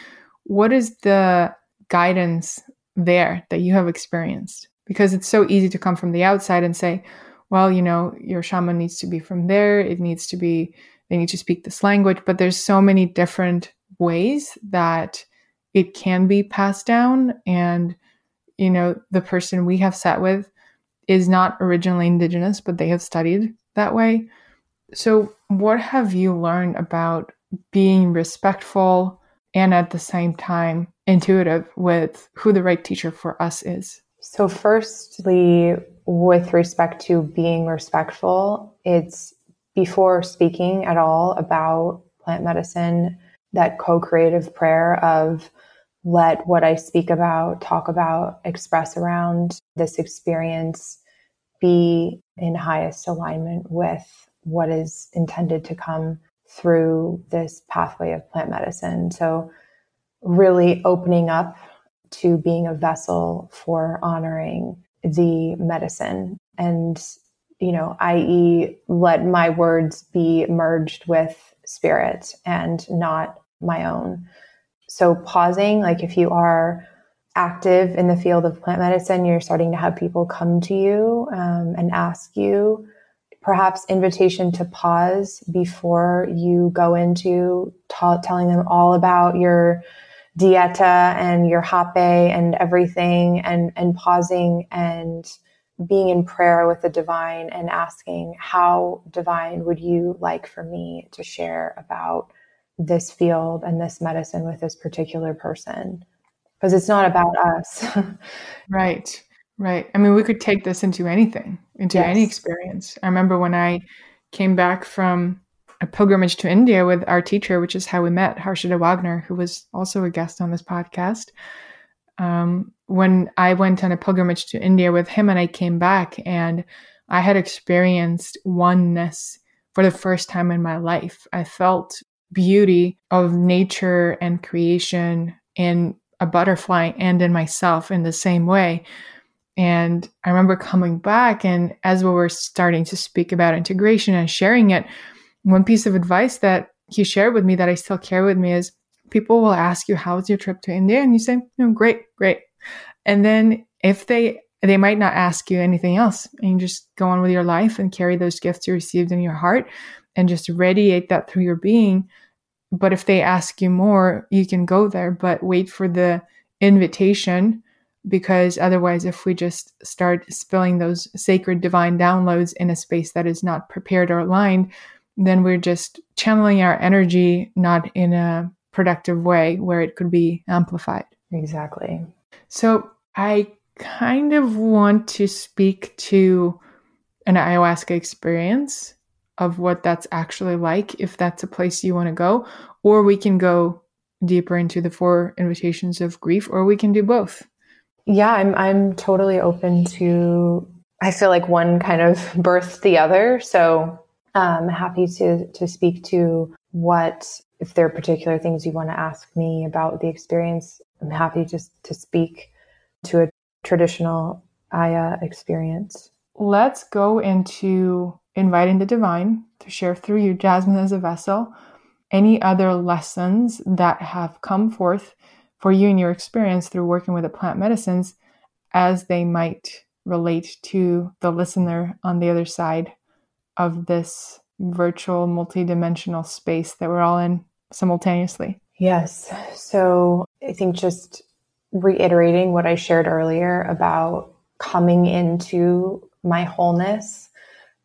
Speaker 1: what is the guidance there that you have experienced? Because it's so easy to come from the outside and say, well, you know, your shaman needs to be from there. It needs to be, they need to speak this language. But there's so many different ways that it can be passed down. And, you know, the person we have sat with is not originally indigenous, but they have studied that way. So, what have you learned about being respectful and at the same time intuitive with who the right teacher for us is?
Speaker 2: So, firstly, with respect to being respectful, it's before speaking at all about plant medicine, that co creative prayer of let what I speak about, talk about, express around this experience be in highest alignment with what is intended to come through this pathway of plant medicine. So, really opening up to being a vessel for honoring the medicine. And you know, i.e., let my words be merged with spirit and not my own. So, pausing, like if you are active in the field of plant medicine, you're starting to have people come to you um, and ask you, perhaps invitation to pause before you go into ta- telling them all about your dieta and your hape and everything and and pausing and being in prayer with the divine and asking how divine would you like for me to share about this field and this medicine with this particular person? Because it's not about us.
Speaker 1: Right right i mean we could take this into anything into yes. any experience i remember when i came back from a pilgrimage to India with our teacher, which is how we met, Harshada Wagner, who was also a guest on this podcast. Um, when I went on a pilgrimage to India with him and I came back and I had experienced oneness for the first time in my life. I felt beauty of nature and creation in a butterfly and in myself in the same way. And I remember coming back, and as we were starting to speak about integration and sharing it, one piece of advice that he shared with me that I still carry with me is people will ask you, How was your trip to India? And you say, oh, Great, great. And then if they, they might not ask you anything else and you just go on with your life and carry those gifts you received in your heart and just radiate that through your being. But if they ask you more, you can go there, but wait for the invitation because otherwise, if we just start spilling those sacred divine downloads in a space that is not prepared or aligned, then we're just channeling our energy not in a productive way where it could be amplified.
Speaker 2: Exactly.
Speaker 1: So I kind of want to speak to an ayahuasca experience of what that's actually like, if that's a place you want to go, or we can go deeper into the four invitations of grief, or we can do both.
Speaker 2: Yeah, I'm I'm totally open to I feel like one kind of birthed the other. So I'm happy to to speak to what if there are particular things you want to ask me about the experience. I'm happy just to speak to a traditional Aya experience.
Speaker 1: Let's go into inviting the divine to share through you, Jasmine, as a vessel, any other lessons that have come forth for you and your experience through working with the plant medicines as they might relate to the listener on the other side of this virtual multidimensional space that we're all in simultaneously.
Speaker 2: Yes. So I think just reiterating what I shared earlier about coming into my wholeness,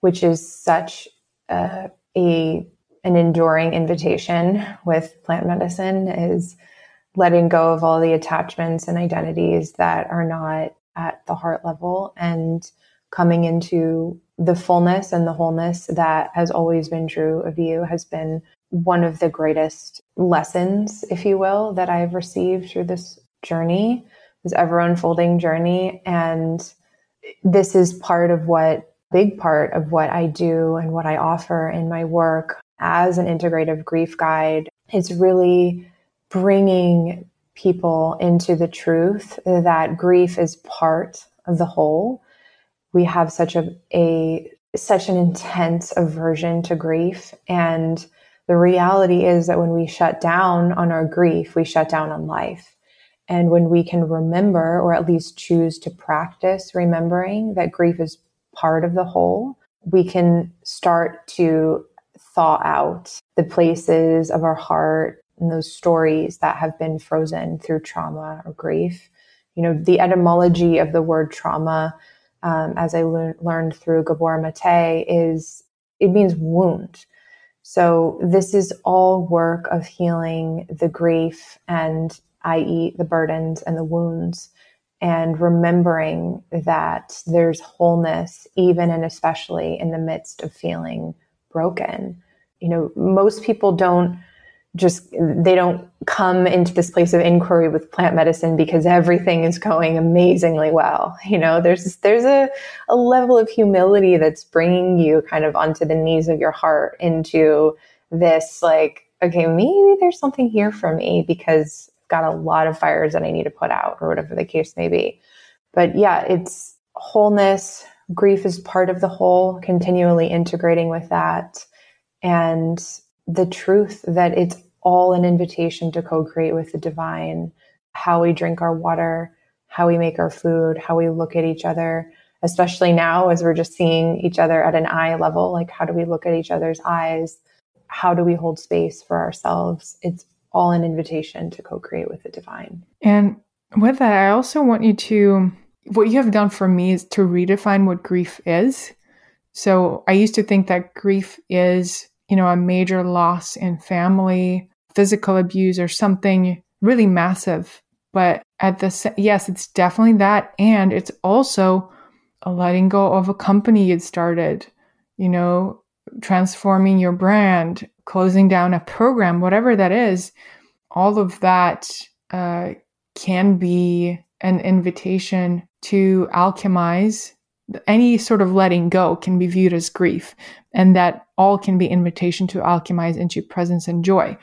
Speaker 2: which is such a, a an enduring invitation with plant medicine is letting go of all the attachments and identities that are not at the heart level and coming into the fullness and the wholeness that has always been true of you has been one of the greatest lessons, if you will, that I've received through this journey, this ever unfolding journey. And this is part of what, big part of what I do and what I offer in my work as an integrative grief guide. It's really bringing people into the truth that grief is part of the whole. We have such a, a such an intense aversion to grief. And the reality is that when we shut down on our grief we shut down on life. And when we can remember or at least choose to practice remembering that grief is part of the whole we can start to thaw out the places of our heart and those stories that have been frozen through trauma or grief you know the etymology of the word trauma um, as I le- learned through Gabor Mate, is it means wound. So this is all work of healing the grief and i.e. the burdens and the wounds and remembering that there's wholeness even and especially in the midst of feeling broken. You know, most people don't just they don't come into this place of inquiry with plant medicine because everything is going amazingly well. You know there's there's a, a level of humility that's bringing you kind of onto the knees of your heart into this like okay maybe there's something here for me because i've got a lot of fires that i need to put out or whatever the case may be. But yeah it's wholeness. Grief is part of the whole, continually integrating with that. And the truth that it's all an invitation to co create with the divine, how we drink our water, how we make our food, how we look at each other, especially now as we're just seeing each other at an eye level. Like, how do we look at each other's eyes? How do we hold space for ourselves? It's all an invitation to co create with the divine.
Speaker 1: And with that, I also want you to, what you have done for me is to redefine what grief is. So I used to think that grief is, you know, a major loss in family, physical abuse, or something really massive. But at the, yes, it's definitely that. And it's also a letting go of a company you'd started, you know, transforming your brand, closing down a program, whatever that is. All of that uh, can be an invitation to alchemize. Any sort of letting go can be viewed as grief, and that all can be invitation to alchemize into presence and joy.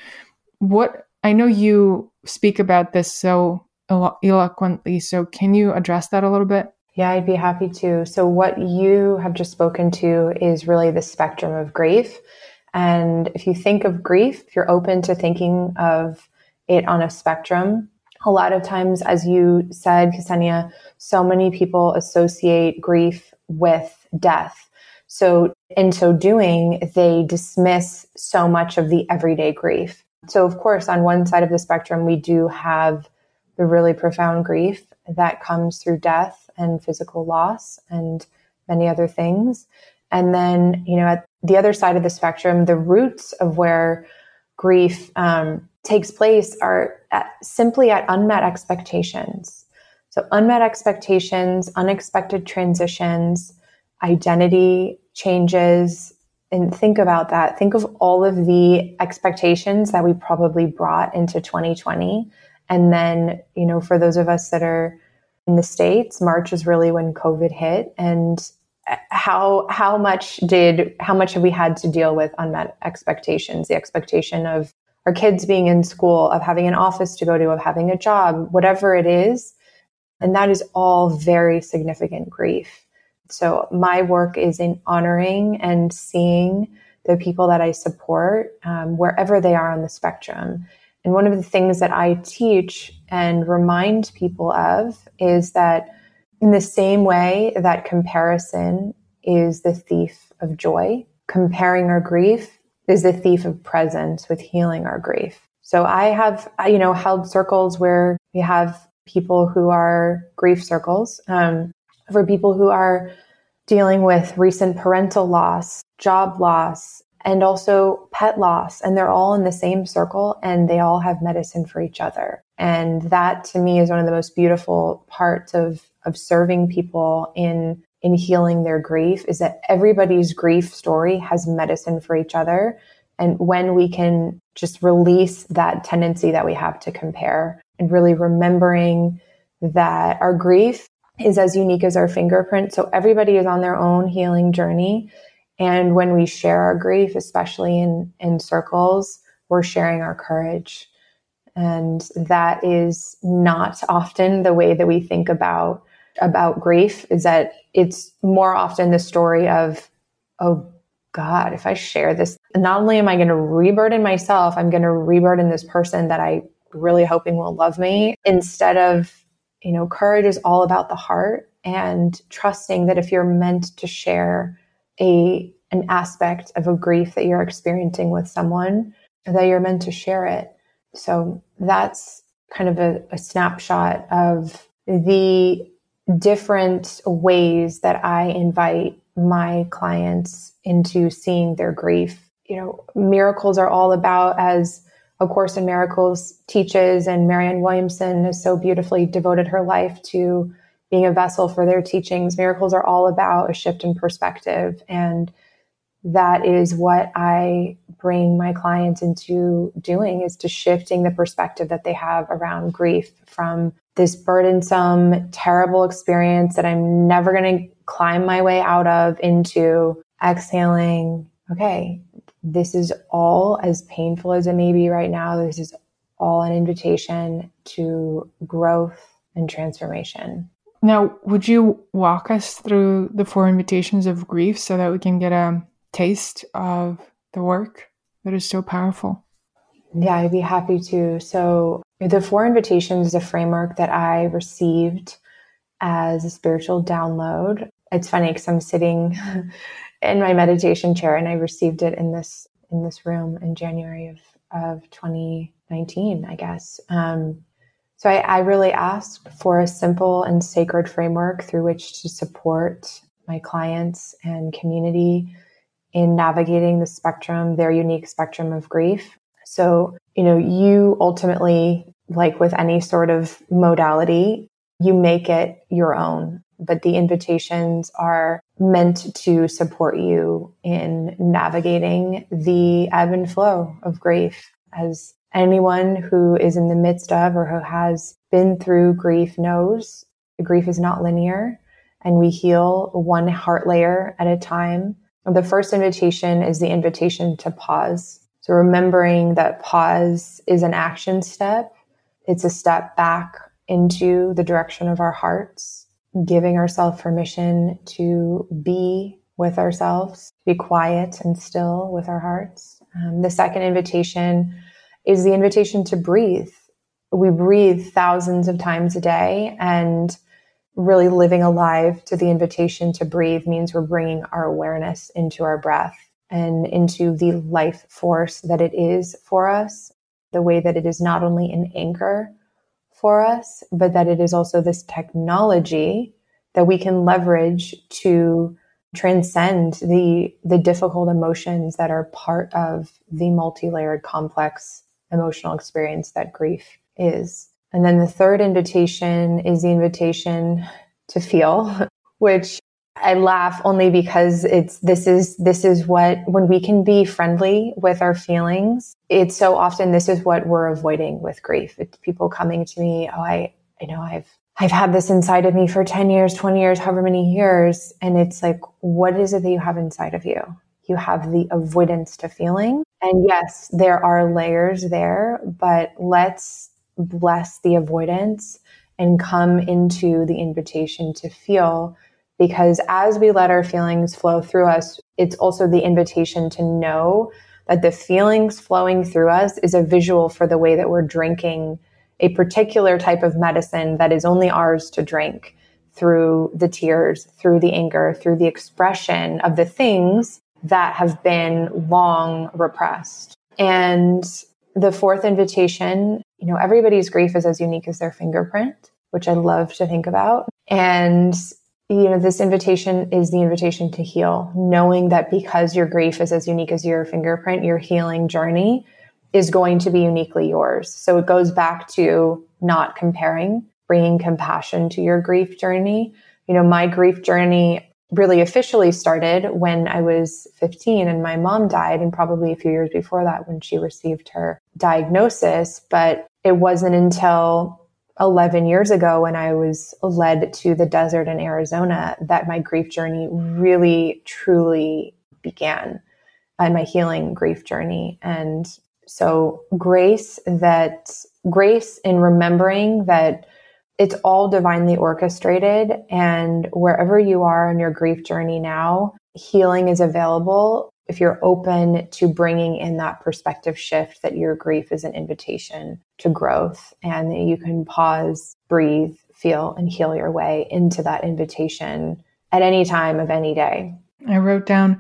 Speaker 1: What I know you speak about this so eloquently, so can you address that a little bit?
Speaker 2: Yeah, I'd be happy to. So, what you have just spoken to is really the spectrum of grief. And if you think of grief, if you're open to thinking of it on a spectrum, a lot of times, as you said, Ksenia, so many people associate grief with death. So, in so doing, they dismiss so much of the everyday grief. So, of course, on one side of the spectrum, we do have the really profound grief that comes through death and physical loss and many other things. And then, you know, at the other side of the spectrum, the roots of where grief um, takes place are at, simply at unmet expectations. So, unmet expectations, unexpected transitions, identity changes. And think about that. Think of all of the expectations that we probably brought into 2020. And then, you know, for those of us that are in the States, March is really when COVID hit. And uh, how how much did how much have we had to deal with unmet expectations the expectation of our kids being in school, of having an office to go to, of having a job, whatever it is. And that is all very significant grief. So my work is in honoring and seeing the people that I support um, wherever they are on the spectrum. And one of the things that I teach and remind people of is that in the same way that comparison is the thief of joy, comparing our grief is the thief of presence with healing our grief. So I have, you know, held circles where we have people who are grief circles um, for people who are dealing with recent parental loss, job loss, and also pet loss. And they're all in the same circle and they all have medicine for each other. And that to me is one of the most beautiful parts of, of serving people in in healing their grief is that everybody's grief story has medicine for each other. And when we can just release that tendency that we have to compare and really remembering that our grief is as unique as our fingerprint. So everybody is on their own healing journey. And when we share our grief, especially in, in circles, we're sharing our courage. And that is not often the way that we think about about grief is that it's more often the story of, oh God, if I share this, not only am I going to reburden myself, I'm going to reburden this person that I really hoping will love me instead of, you know, courage is all about the heart and trusting that if you're meant to share a an aspect of a grief that you're experiencing with someone, that you're meant to share it. So that's kind of a, a snapshot of the different ways that I invite my clients into seeing their grief. You know, miracles are all about, as A Course in Miracles teaches, and Marianne Williamson has so beautifully devoted her life to being a vessel for their teachings. Miracles are all about a shift in perspective. And that is what I bring my clients into doing is to shifting the perspective that they have around grief from this burdensome, terrible experience that I'm never going to climb my way out of into exhaling, okay, this is all as painful as it may be right now. This is all an invitation to growth and transformation.
Speaker 1: Now, would you walk us through the four invitations of grief so that we can get a taste of the work that is so powerful?
Speaker 2: Yeah, I'd be happy to. So, the four invitations is a framework that I received as a spiritual download. It's funny because I'm sitting in my meditation chair and I received it in this in this room in January of of 2019, I guess. Um, so I, I really asked for a simple and sacred framework through which to support my clients and community in navigating the spectrum, their unique spectrum of grief. So, you know, you ultimately, like with any sort of modality, you make it your own, but the invitations are meant to support you in navigating the ebb and flow of grief as anyone who is in the midst of or who has been through grief knows grief is not linear and we heal one heart layer at a time. The first invitation is the invitation to pause. So remembering that pause is an action step. It's a step back into the direction of our hearts, giving ourselves permission to be with ourselves, be quiet and still with our hearts. Um, the second invitation is the invitation to breathe. We breathe thousands of times a day, and really living alive to the invitation to breathe means we're bringing our awareness into our breath and into the life force that it is for us, the way that it is not only an anchor for us, but that it is also this technology that we can leverage to transcend the the difficult emotions that are part of the multi-layered complex emotional experience that grief is. And then the third invitation is the invitation to feel, which I laugh only because it's this is this is what when we can be friendly with our feelings, it's so often this is what we're avoiding with grief. It's people coming to me, oh I I know I've I've had this inside of me for 10 years, 20 years, however many years. And it's like, what is it that you have inside of you? You have the avoidance to feeling. And yes, there are layers there, but let's bless the avoidance and come into the invitation to feel. Because as we let our feelings flow through us, it's also the invitation to know that the feelings flowing through us is a visual for the way that we're drinking a particular type of medicine that is only ours to drink through the tears, through the anger, through the expression of the things that have been long repressed. And the fourth invitation, you know, everybody's grief is as unique as their fingerprint, which I love to think about. And, you know, this invitation is the invitation to heal, knowing that because your grief is as unique as your fingerprint, your healing journey is going to be uniquely yours. So it goes back to not comparing, bringing compassion to your grief journey. You know, my grief journey really officially started when I was 15 and my mom died, and probably a few years before that when she received her diagnosis. But it wasn't until 11 years ago when I was led to the desert in Arizona that my grief journey really, truly began and my healing grief journey. And so, grace that grace in remembering that it's all divinely orchestrated. And wherever you are on your grief journey now, healing is available if you're open to bringing in that perspective shift that your grief is an invitation to growth and you can pause, breathe, feel, and heal your way into that invitation at any time of any day.
Speaker 1: I wrote down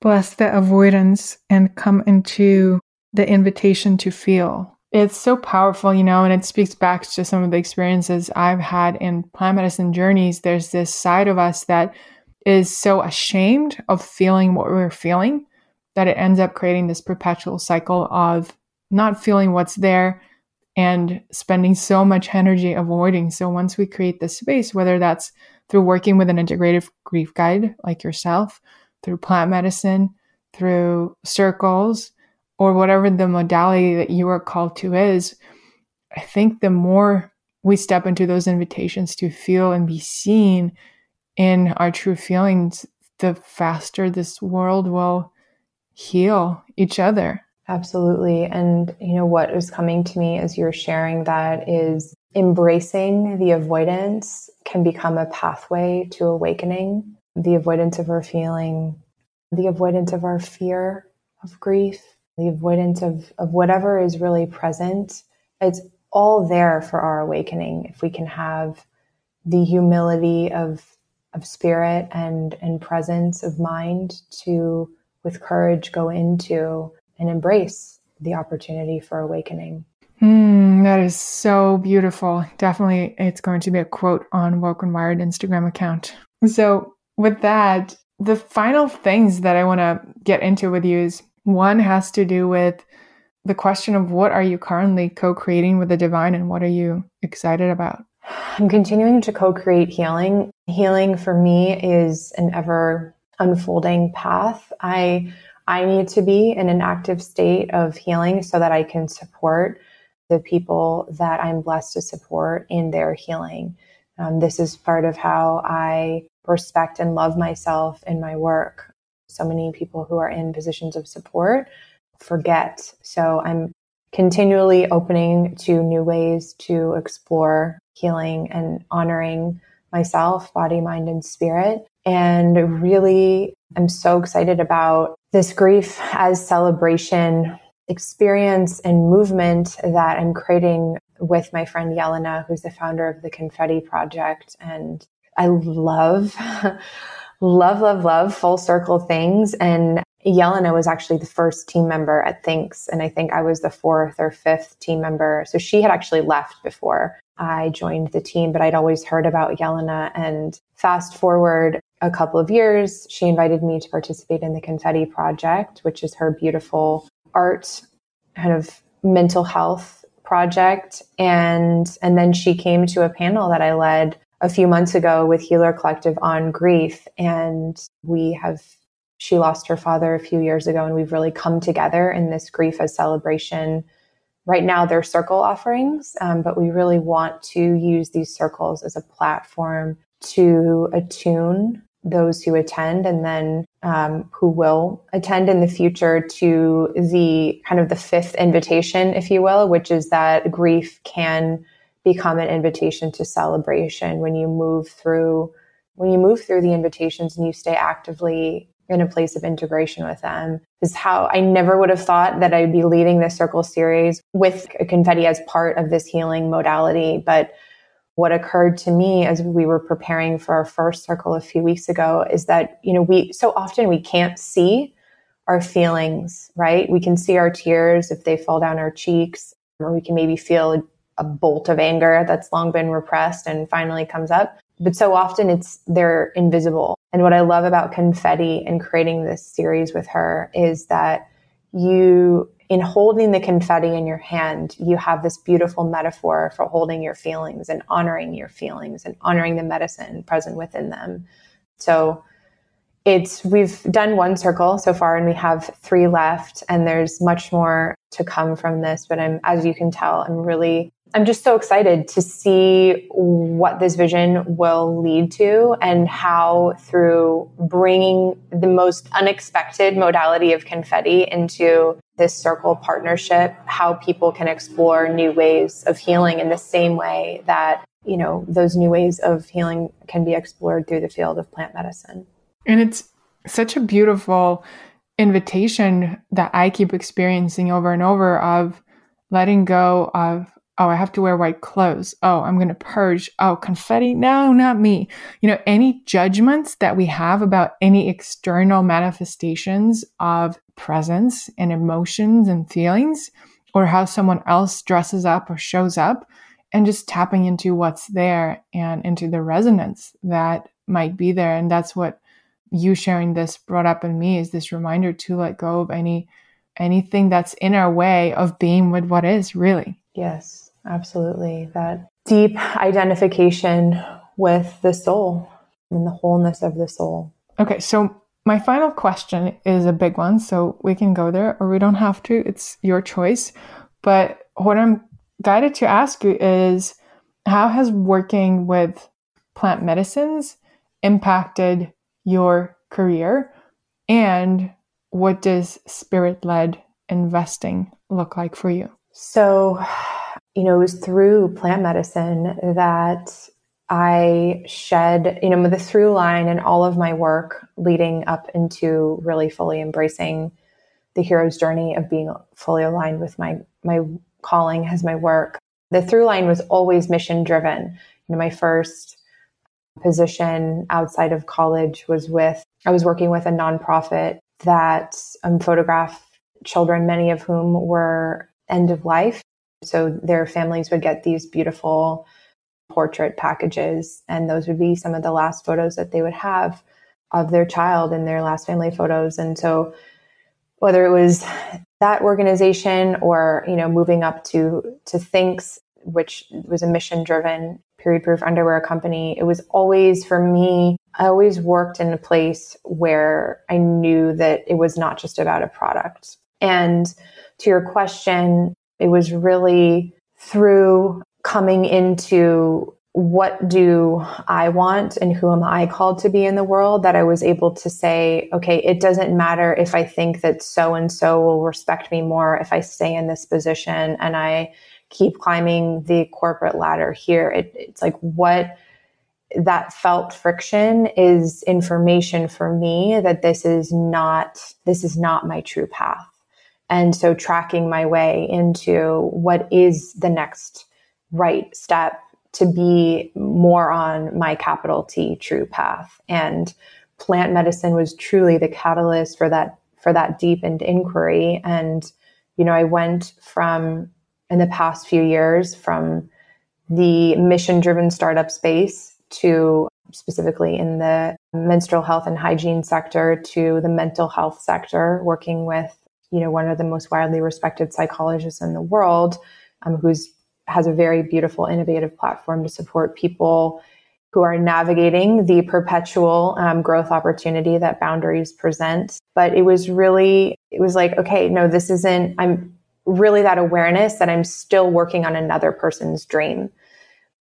Speaker 1: bless the avoidance and come into the invitation to feel it's so powerful, you know, and it speaks back to some of the experiences I've had in plant medicine journeys. There's this side of us that is so ashamed of feeling what we're feeling that it ends up creating this perpetual cycle of not feeling what's there and spending so much energy avoiding. So once we create this space, whether that's through working with an integrative grief guide like yourself, through plant medicine, through circles, or whatever the modality that you are called to is, I think the more we step into those invitations to feel and be seen in our true feelings, the faster this world will heal each other.
Speaker 2: Absolutely. And you know what is coming to me as you're sharing that is embracing the avoidance can become a pathway to awakening. The avoidance of our feeling, the avoidance of our fear of grief, the avoidance of, of whatever is really present. It's all there for our awakening if we can have the humility of of spirit and and presence of mind to with courage go into and embrace the opportunity for awakening.
Speaker 1: Mm, that is so beautiful. Definitely, it's going to be a quote on Woke and Wired Instagram account. So, with that, the final things that I want to get into with you is one has to do with the question of what are you currently co creating with the divine and what are you excited about?
Speaker 2: I'm continuing to co create healing. Healing for me is an ever unfolding path. I I need to be in an active state of healing so that I can support the people that I'm blessed to support in their healing. Um, this is part of how I respect and love myself in my work. So many people who are in positions of support forget. So I'm continually opening to new ways to explore healing and honoring myself, body, mind, and spirit. And really, I'm so excited about this grief as celebration experience and movement that I'm creating with my friend Yelena, who's the founder of the Confetti Project. And I love, love, love, love full circle things. And Yelena was actually the first team member at Thinx, And I think I was the fourth or fifth team member. So she had actually left before I joined the team, but I'd always heard about Yelena. And fast forward a couple of years, she invited me to participate in the Confetti Project, which is her beautiful art kind of mental health project. And, and then she came to a panel that I led a few months ago with Healer Collective on grief. And we have she lost her father a few years ago, and we've really come together in this grief as celebration. Right now, they're circle offerings, um, but we really want to use these circles as a platform to attune those who attend and then um, who will attend in the future to the kind of the fifth invitation, if you will, which is that grief can become an invitation to celebration when you move through when you move through the invitations and you stay actively in a place of integration with them is how I never would have thought that I'd be leading this circle series with confetti as part of this healing modality. But what occurred to me as we were preparing for our first circle a few weeks ago is that, you know, we so often we can't see our feelings, right? We can see our tears if they fall down our cheeks, or we can maybe feel a bolt of anger that's long been repressed and finally comes up. But so often it's they're invisible. And what I love about confetti and creating this series with her is that you in holding the confetti in your hand, you have this beautiful metaphor for holding your feelings and honoring your feelings and honoring the medicine present within them. So it's we've done one circle so far and we have three left and there's much more to come from this but i'm as you can tell i'm really I'm just so excited to see what this vision will lead to and how through bringing the most unexpected modality of confetti into this circle partnership, how people can explore new ways of healing in the same way that, you know, those new ways of healing can be explored through the field of plant medicine.
Speaker 1: And it's such a beautiful invitation that I keep experiencing over and over of letting go of oh, I have to wear white clothes. Oh, I'm going to purge. Oh, confetti. No, not me. You know, any judgments that we have about any external manifestations of presence and emotions and feelings, or how someone else dresses up or shows up, and just tapping into what's there and into the resonance that might be there. And that's what you sharing this brought up in me is this reminder to let go of any anything that's in our way of being with what is really.
Speaker 2: Yes absolutely. That deep identification with the soul and the wholeness of the soul.
Speaker 1: Okay, so my final question is a big one, so we can go there or we don't have to. It's your choice. But what I'm guided to ask you is how has working with plant medicines impacted your career? And what does spirit led investing look like for you?
Speaker 2: So, you know, it was through plant medicine that I shed, you know, the through line in all of my work leading up into really fully embracing the hero's journey of being fully aligned with my my calling as my work. The through line was always mission driven. You know, my first position outside of college was with I was working with a nonprofit that um, photographed children, many of whom were end of life. So their families would get these beautiful portrait packages, and those would be some of the last photos that they would have of their child and their last family photos. And so whether it was that organization or you know moving up to to Thinx, which was a mission driven period proof underwear company, it was always for me. I always worked in a place where I knew that it was not just about a product. And to your question, it was really through coming into what do I want and who am I called to be in the world that I was able to say, okay, it doesn't matter if I think that so and so will respect me more if I stay in this position and I keep climbing the corporate ladder here. It, it's like what that felt friction is information for me that this is not this is not my true path. And so tracking my way into what is the next right step to be more on my capital T true path. And plant medicine was truly the catalyst for that for that deepened inquiry. And, you know, I went from in the past few years from the mission driven startup space to specifically in the menstrual health and hygiene sector to the mental health sector, working with, you know, one of the most widely respected psychologists in the world, um, who's has a very beautiful, innovative platform to support people who are navigating the perpetual um, growth opportunity that boundaries present. But it was really, it was like, okay, no, this isn't, I'm really that awareness that I'm still working on another person's dream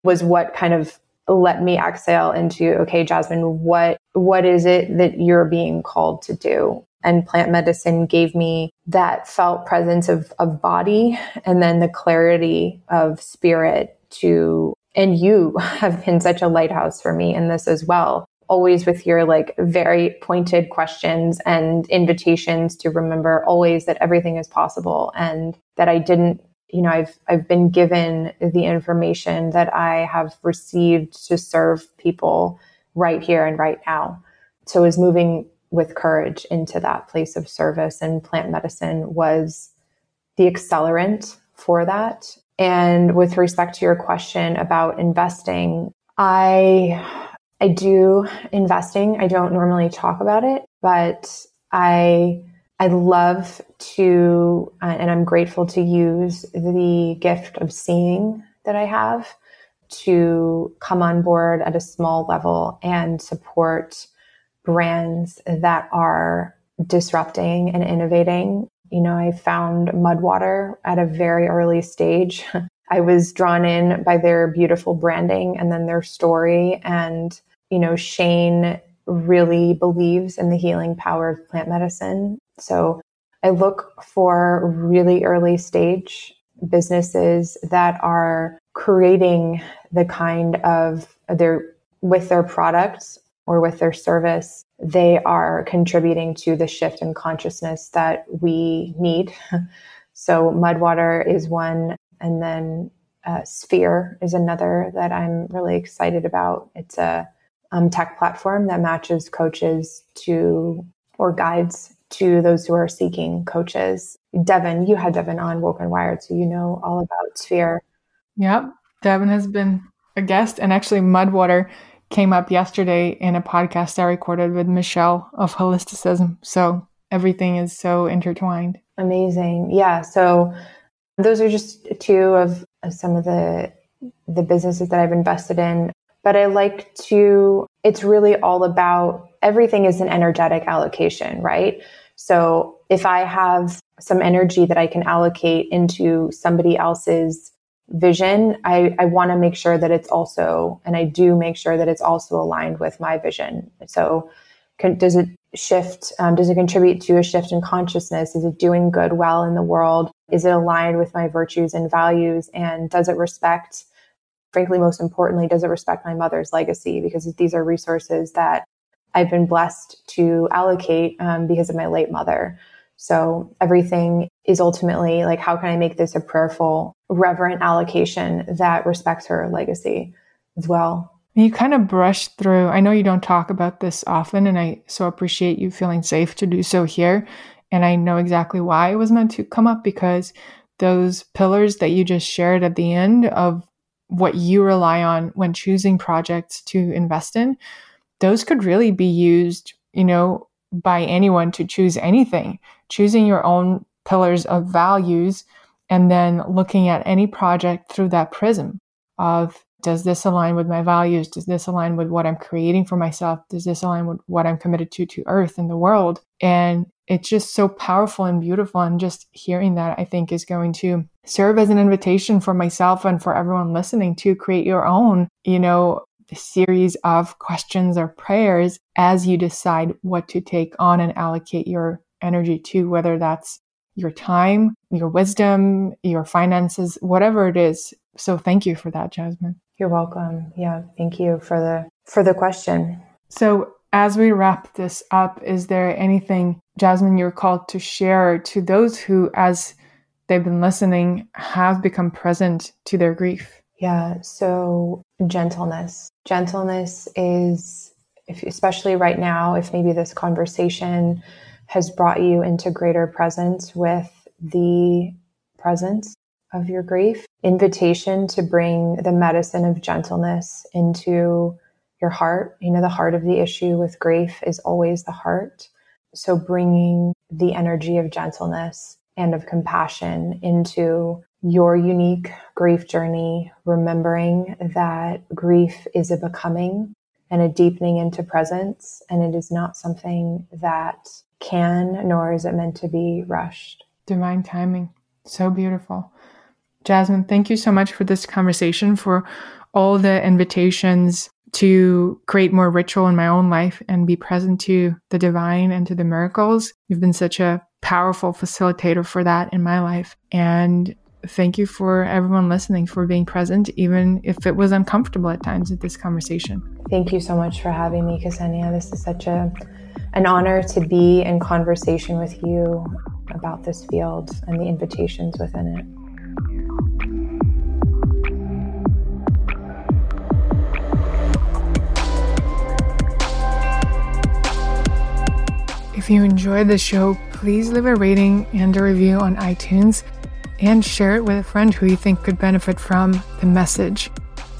Speaker 2: was what kind of let me exhale into, okay, Jasmine, what, what is it that you're being called to do? And plant medicine gave me that felt presence of, of body and then the clarity of spirit to and you have been such a lighthouse for me in this as well. Always with your like very pointed questions and invitations to remember always that everything is possible and that I didn't you know I've I've been given the information that I have received to serve people right here and right now. So is moving with courage into that place of service and plant medicine was the accelerant for that. And with respect to your question about investing, I I do investing. I don't normally talk about it, but I I love to uh, and I'm grateful to use the gift of seeing that I have to come on board at a small level and support brands that are disrupting and innovating. You know, I found Mudwater at a very early stage. I was drawn in by their beautiful branding and then their story. And, you know, Shane really believes in the healing power of plant medicine. So I look for really early stage businesses that are creating the kind of their with their products or with their service, they are contributing to the shift in consciousness that we need. so, Mudwater is one, and then uh, Sphere is another that I'm really excited about. It's a um, tech platform that matches coaches to or guides to those who are seeking coaches. Devin, you had Devin on Woke and Wired, so you know all about Sphere.
Speaker 1: Yep. Devin has been a guest, and actually, Mudwater came up yesterday in a podcast I recorded with Michelle of Holisticism. So everything is so intertwined.
Speaker 2: Amazing. Yeah. So those are just two of some of the the businesses that I've invested in. But I like to it's really all about everything is an energetic allocation, right? So if I have some energy that I can allocate into somebody else's vision, I, I want to make sure that it's also, and I do make sure that it's also aligned with my vision. So, can, does it shift? Um, does it contribute to a shift in consciousness? Is it doing good well in the world? Is it aligned with my virtues and values? And does it respect, frankly, most importantly, does it respect my mother's legacy? Because these are resources that I've been blessed to allocate um, because of my late mother. So everything is ultimately like, how can I make this a prayerful, reverent allocation that respects her legacy as well?
Speaker 1: You kind of brushed through. I know you don't talk about this often, and I so appreciate you feeling safe to do so here. And I know exactly why it was meant to come up because those pillars that you just shared at the end of what you rely on when choosing projects to invest in, those could really be used, you know, by anyone to choose anything. Choosing your own pillars of values and then looking at any project through that prism of does this align with my values? Does this align with what I'm creating for myself? Does this align with what I'm committed to to earth and the world? And it's just so powerful and beautiful. And just hearing that, I think, is going to serve as an invitation for myself and for everyone listening to create your own, you know, series of questions or prayers as you decide what to take on and allocate your energy to, whether that's your time, your wisdom, your finances, whatever it is. So thank you for that, Jasmine.
Speaker 2: You're welcome. Yeah, thank you for the for the question.
Speaker 1: So as we wrap this up, is there anything, Jasmine, you're called to share to those who, as they've been listening, have become present to their grief?
Speaker 2: Yeah, so gentleness. Gentleness is, if, especially right now, if maybe this conversation has brought you into greater presence with the presence of your grief, invitation to bring the medicine of gentleness into your heart. You know, the heart of the issue with grief is always the heart. So bringing the energy of gentleness and of compassion into your unique grief journey, remembering that grief is a becoming and a deepening into presence, and it is not something that can nor is it meant to be rushed.
Speaker 1: Divine timing. So beautiful. Jasmine, thank you so much for this conversation, for all the invitations to create more ritual in my own life and be present to the divine and to the miracles. You've been such a powerful facilitator for that in my life. And thank you for everyone listening for being present, even if it was uncomfortable at times with this conversation.
Speaker 2: Thank you so much for having me, Ksenia. This is such a an honor to be in conversation with you about this field and the invitations within it.
Speaker 1: If you enjoyed the show, please leave a rating and a review on iTunes and share it with a friend who you think could benefit from the message.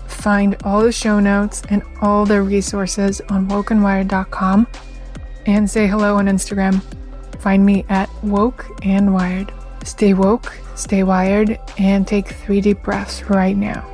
Speaker 1: Find all the show notes and all the resources on wokeandwired.com and say hello on Instagram. Find me at woke and wired. Stay woke, stay wired, and take three deep breaths right now.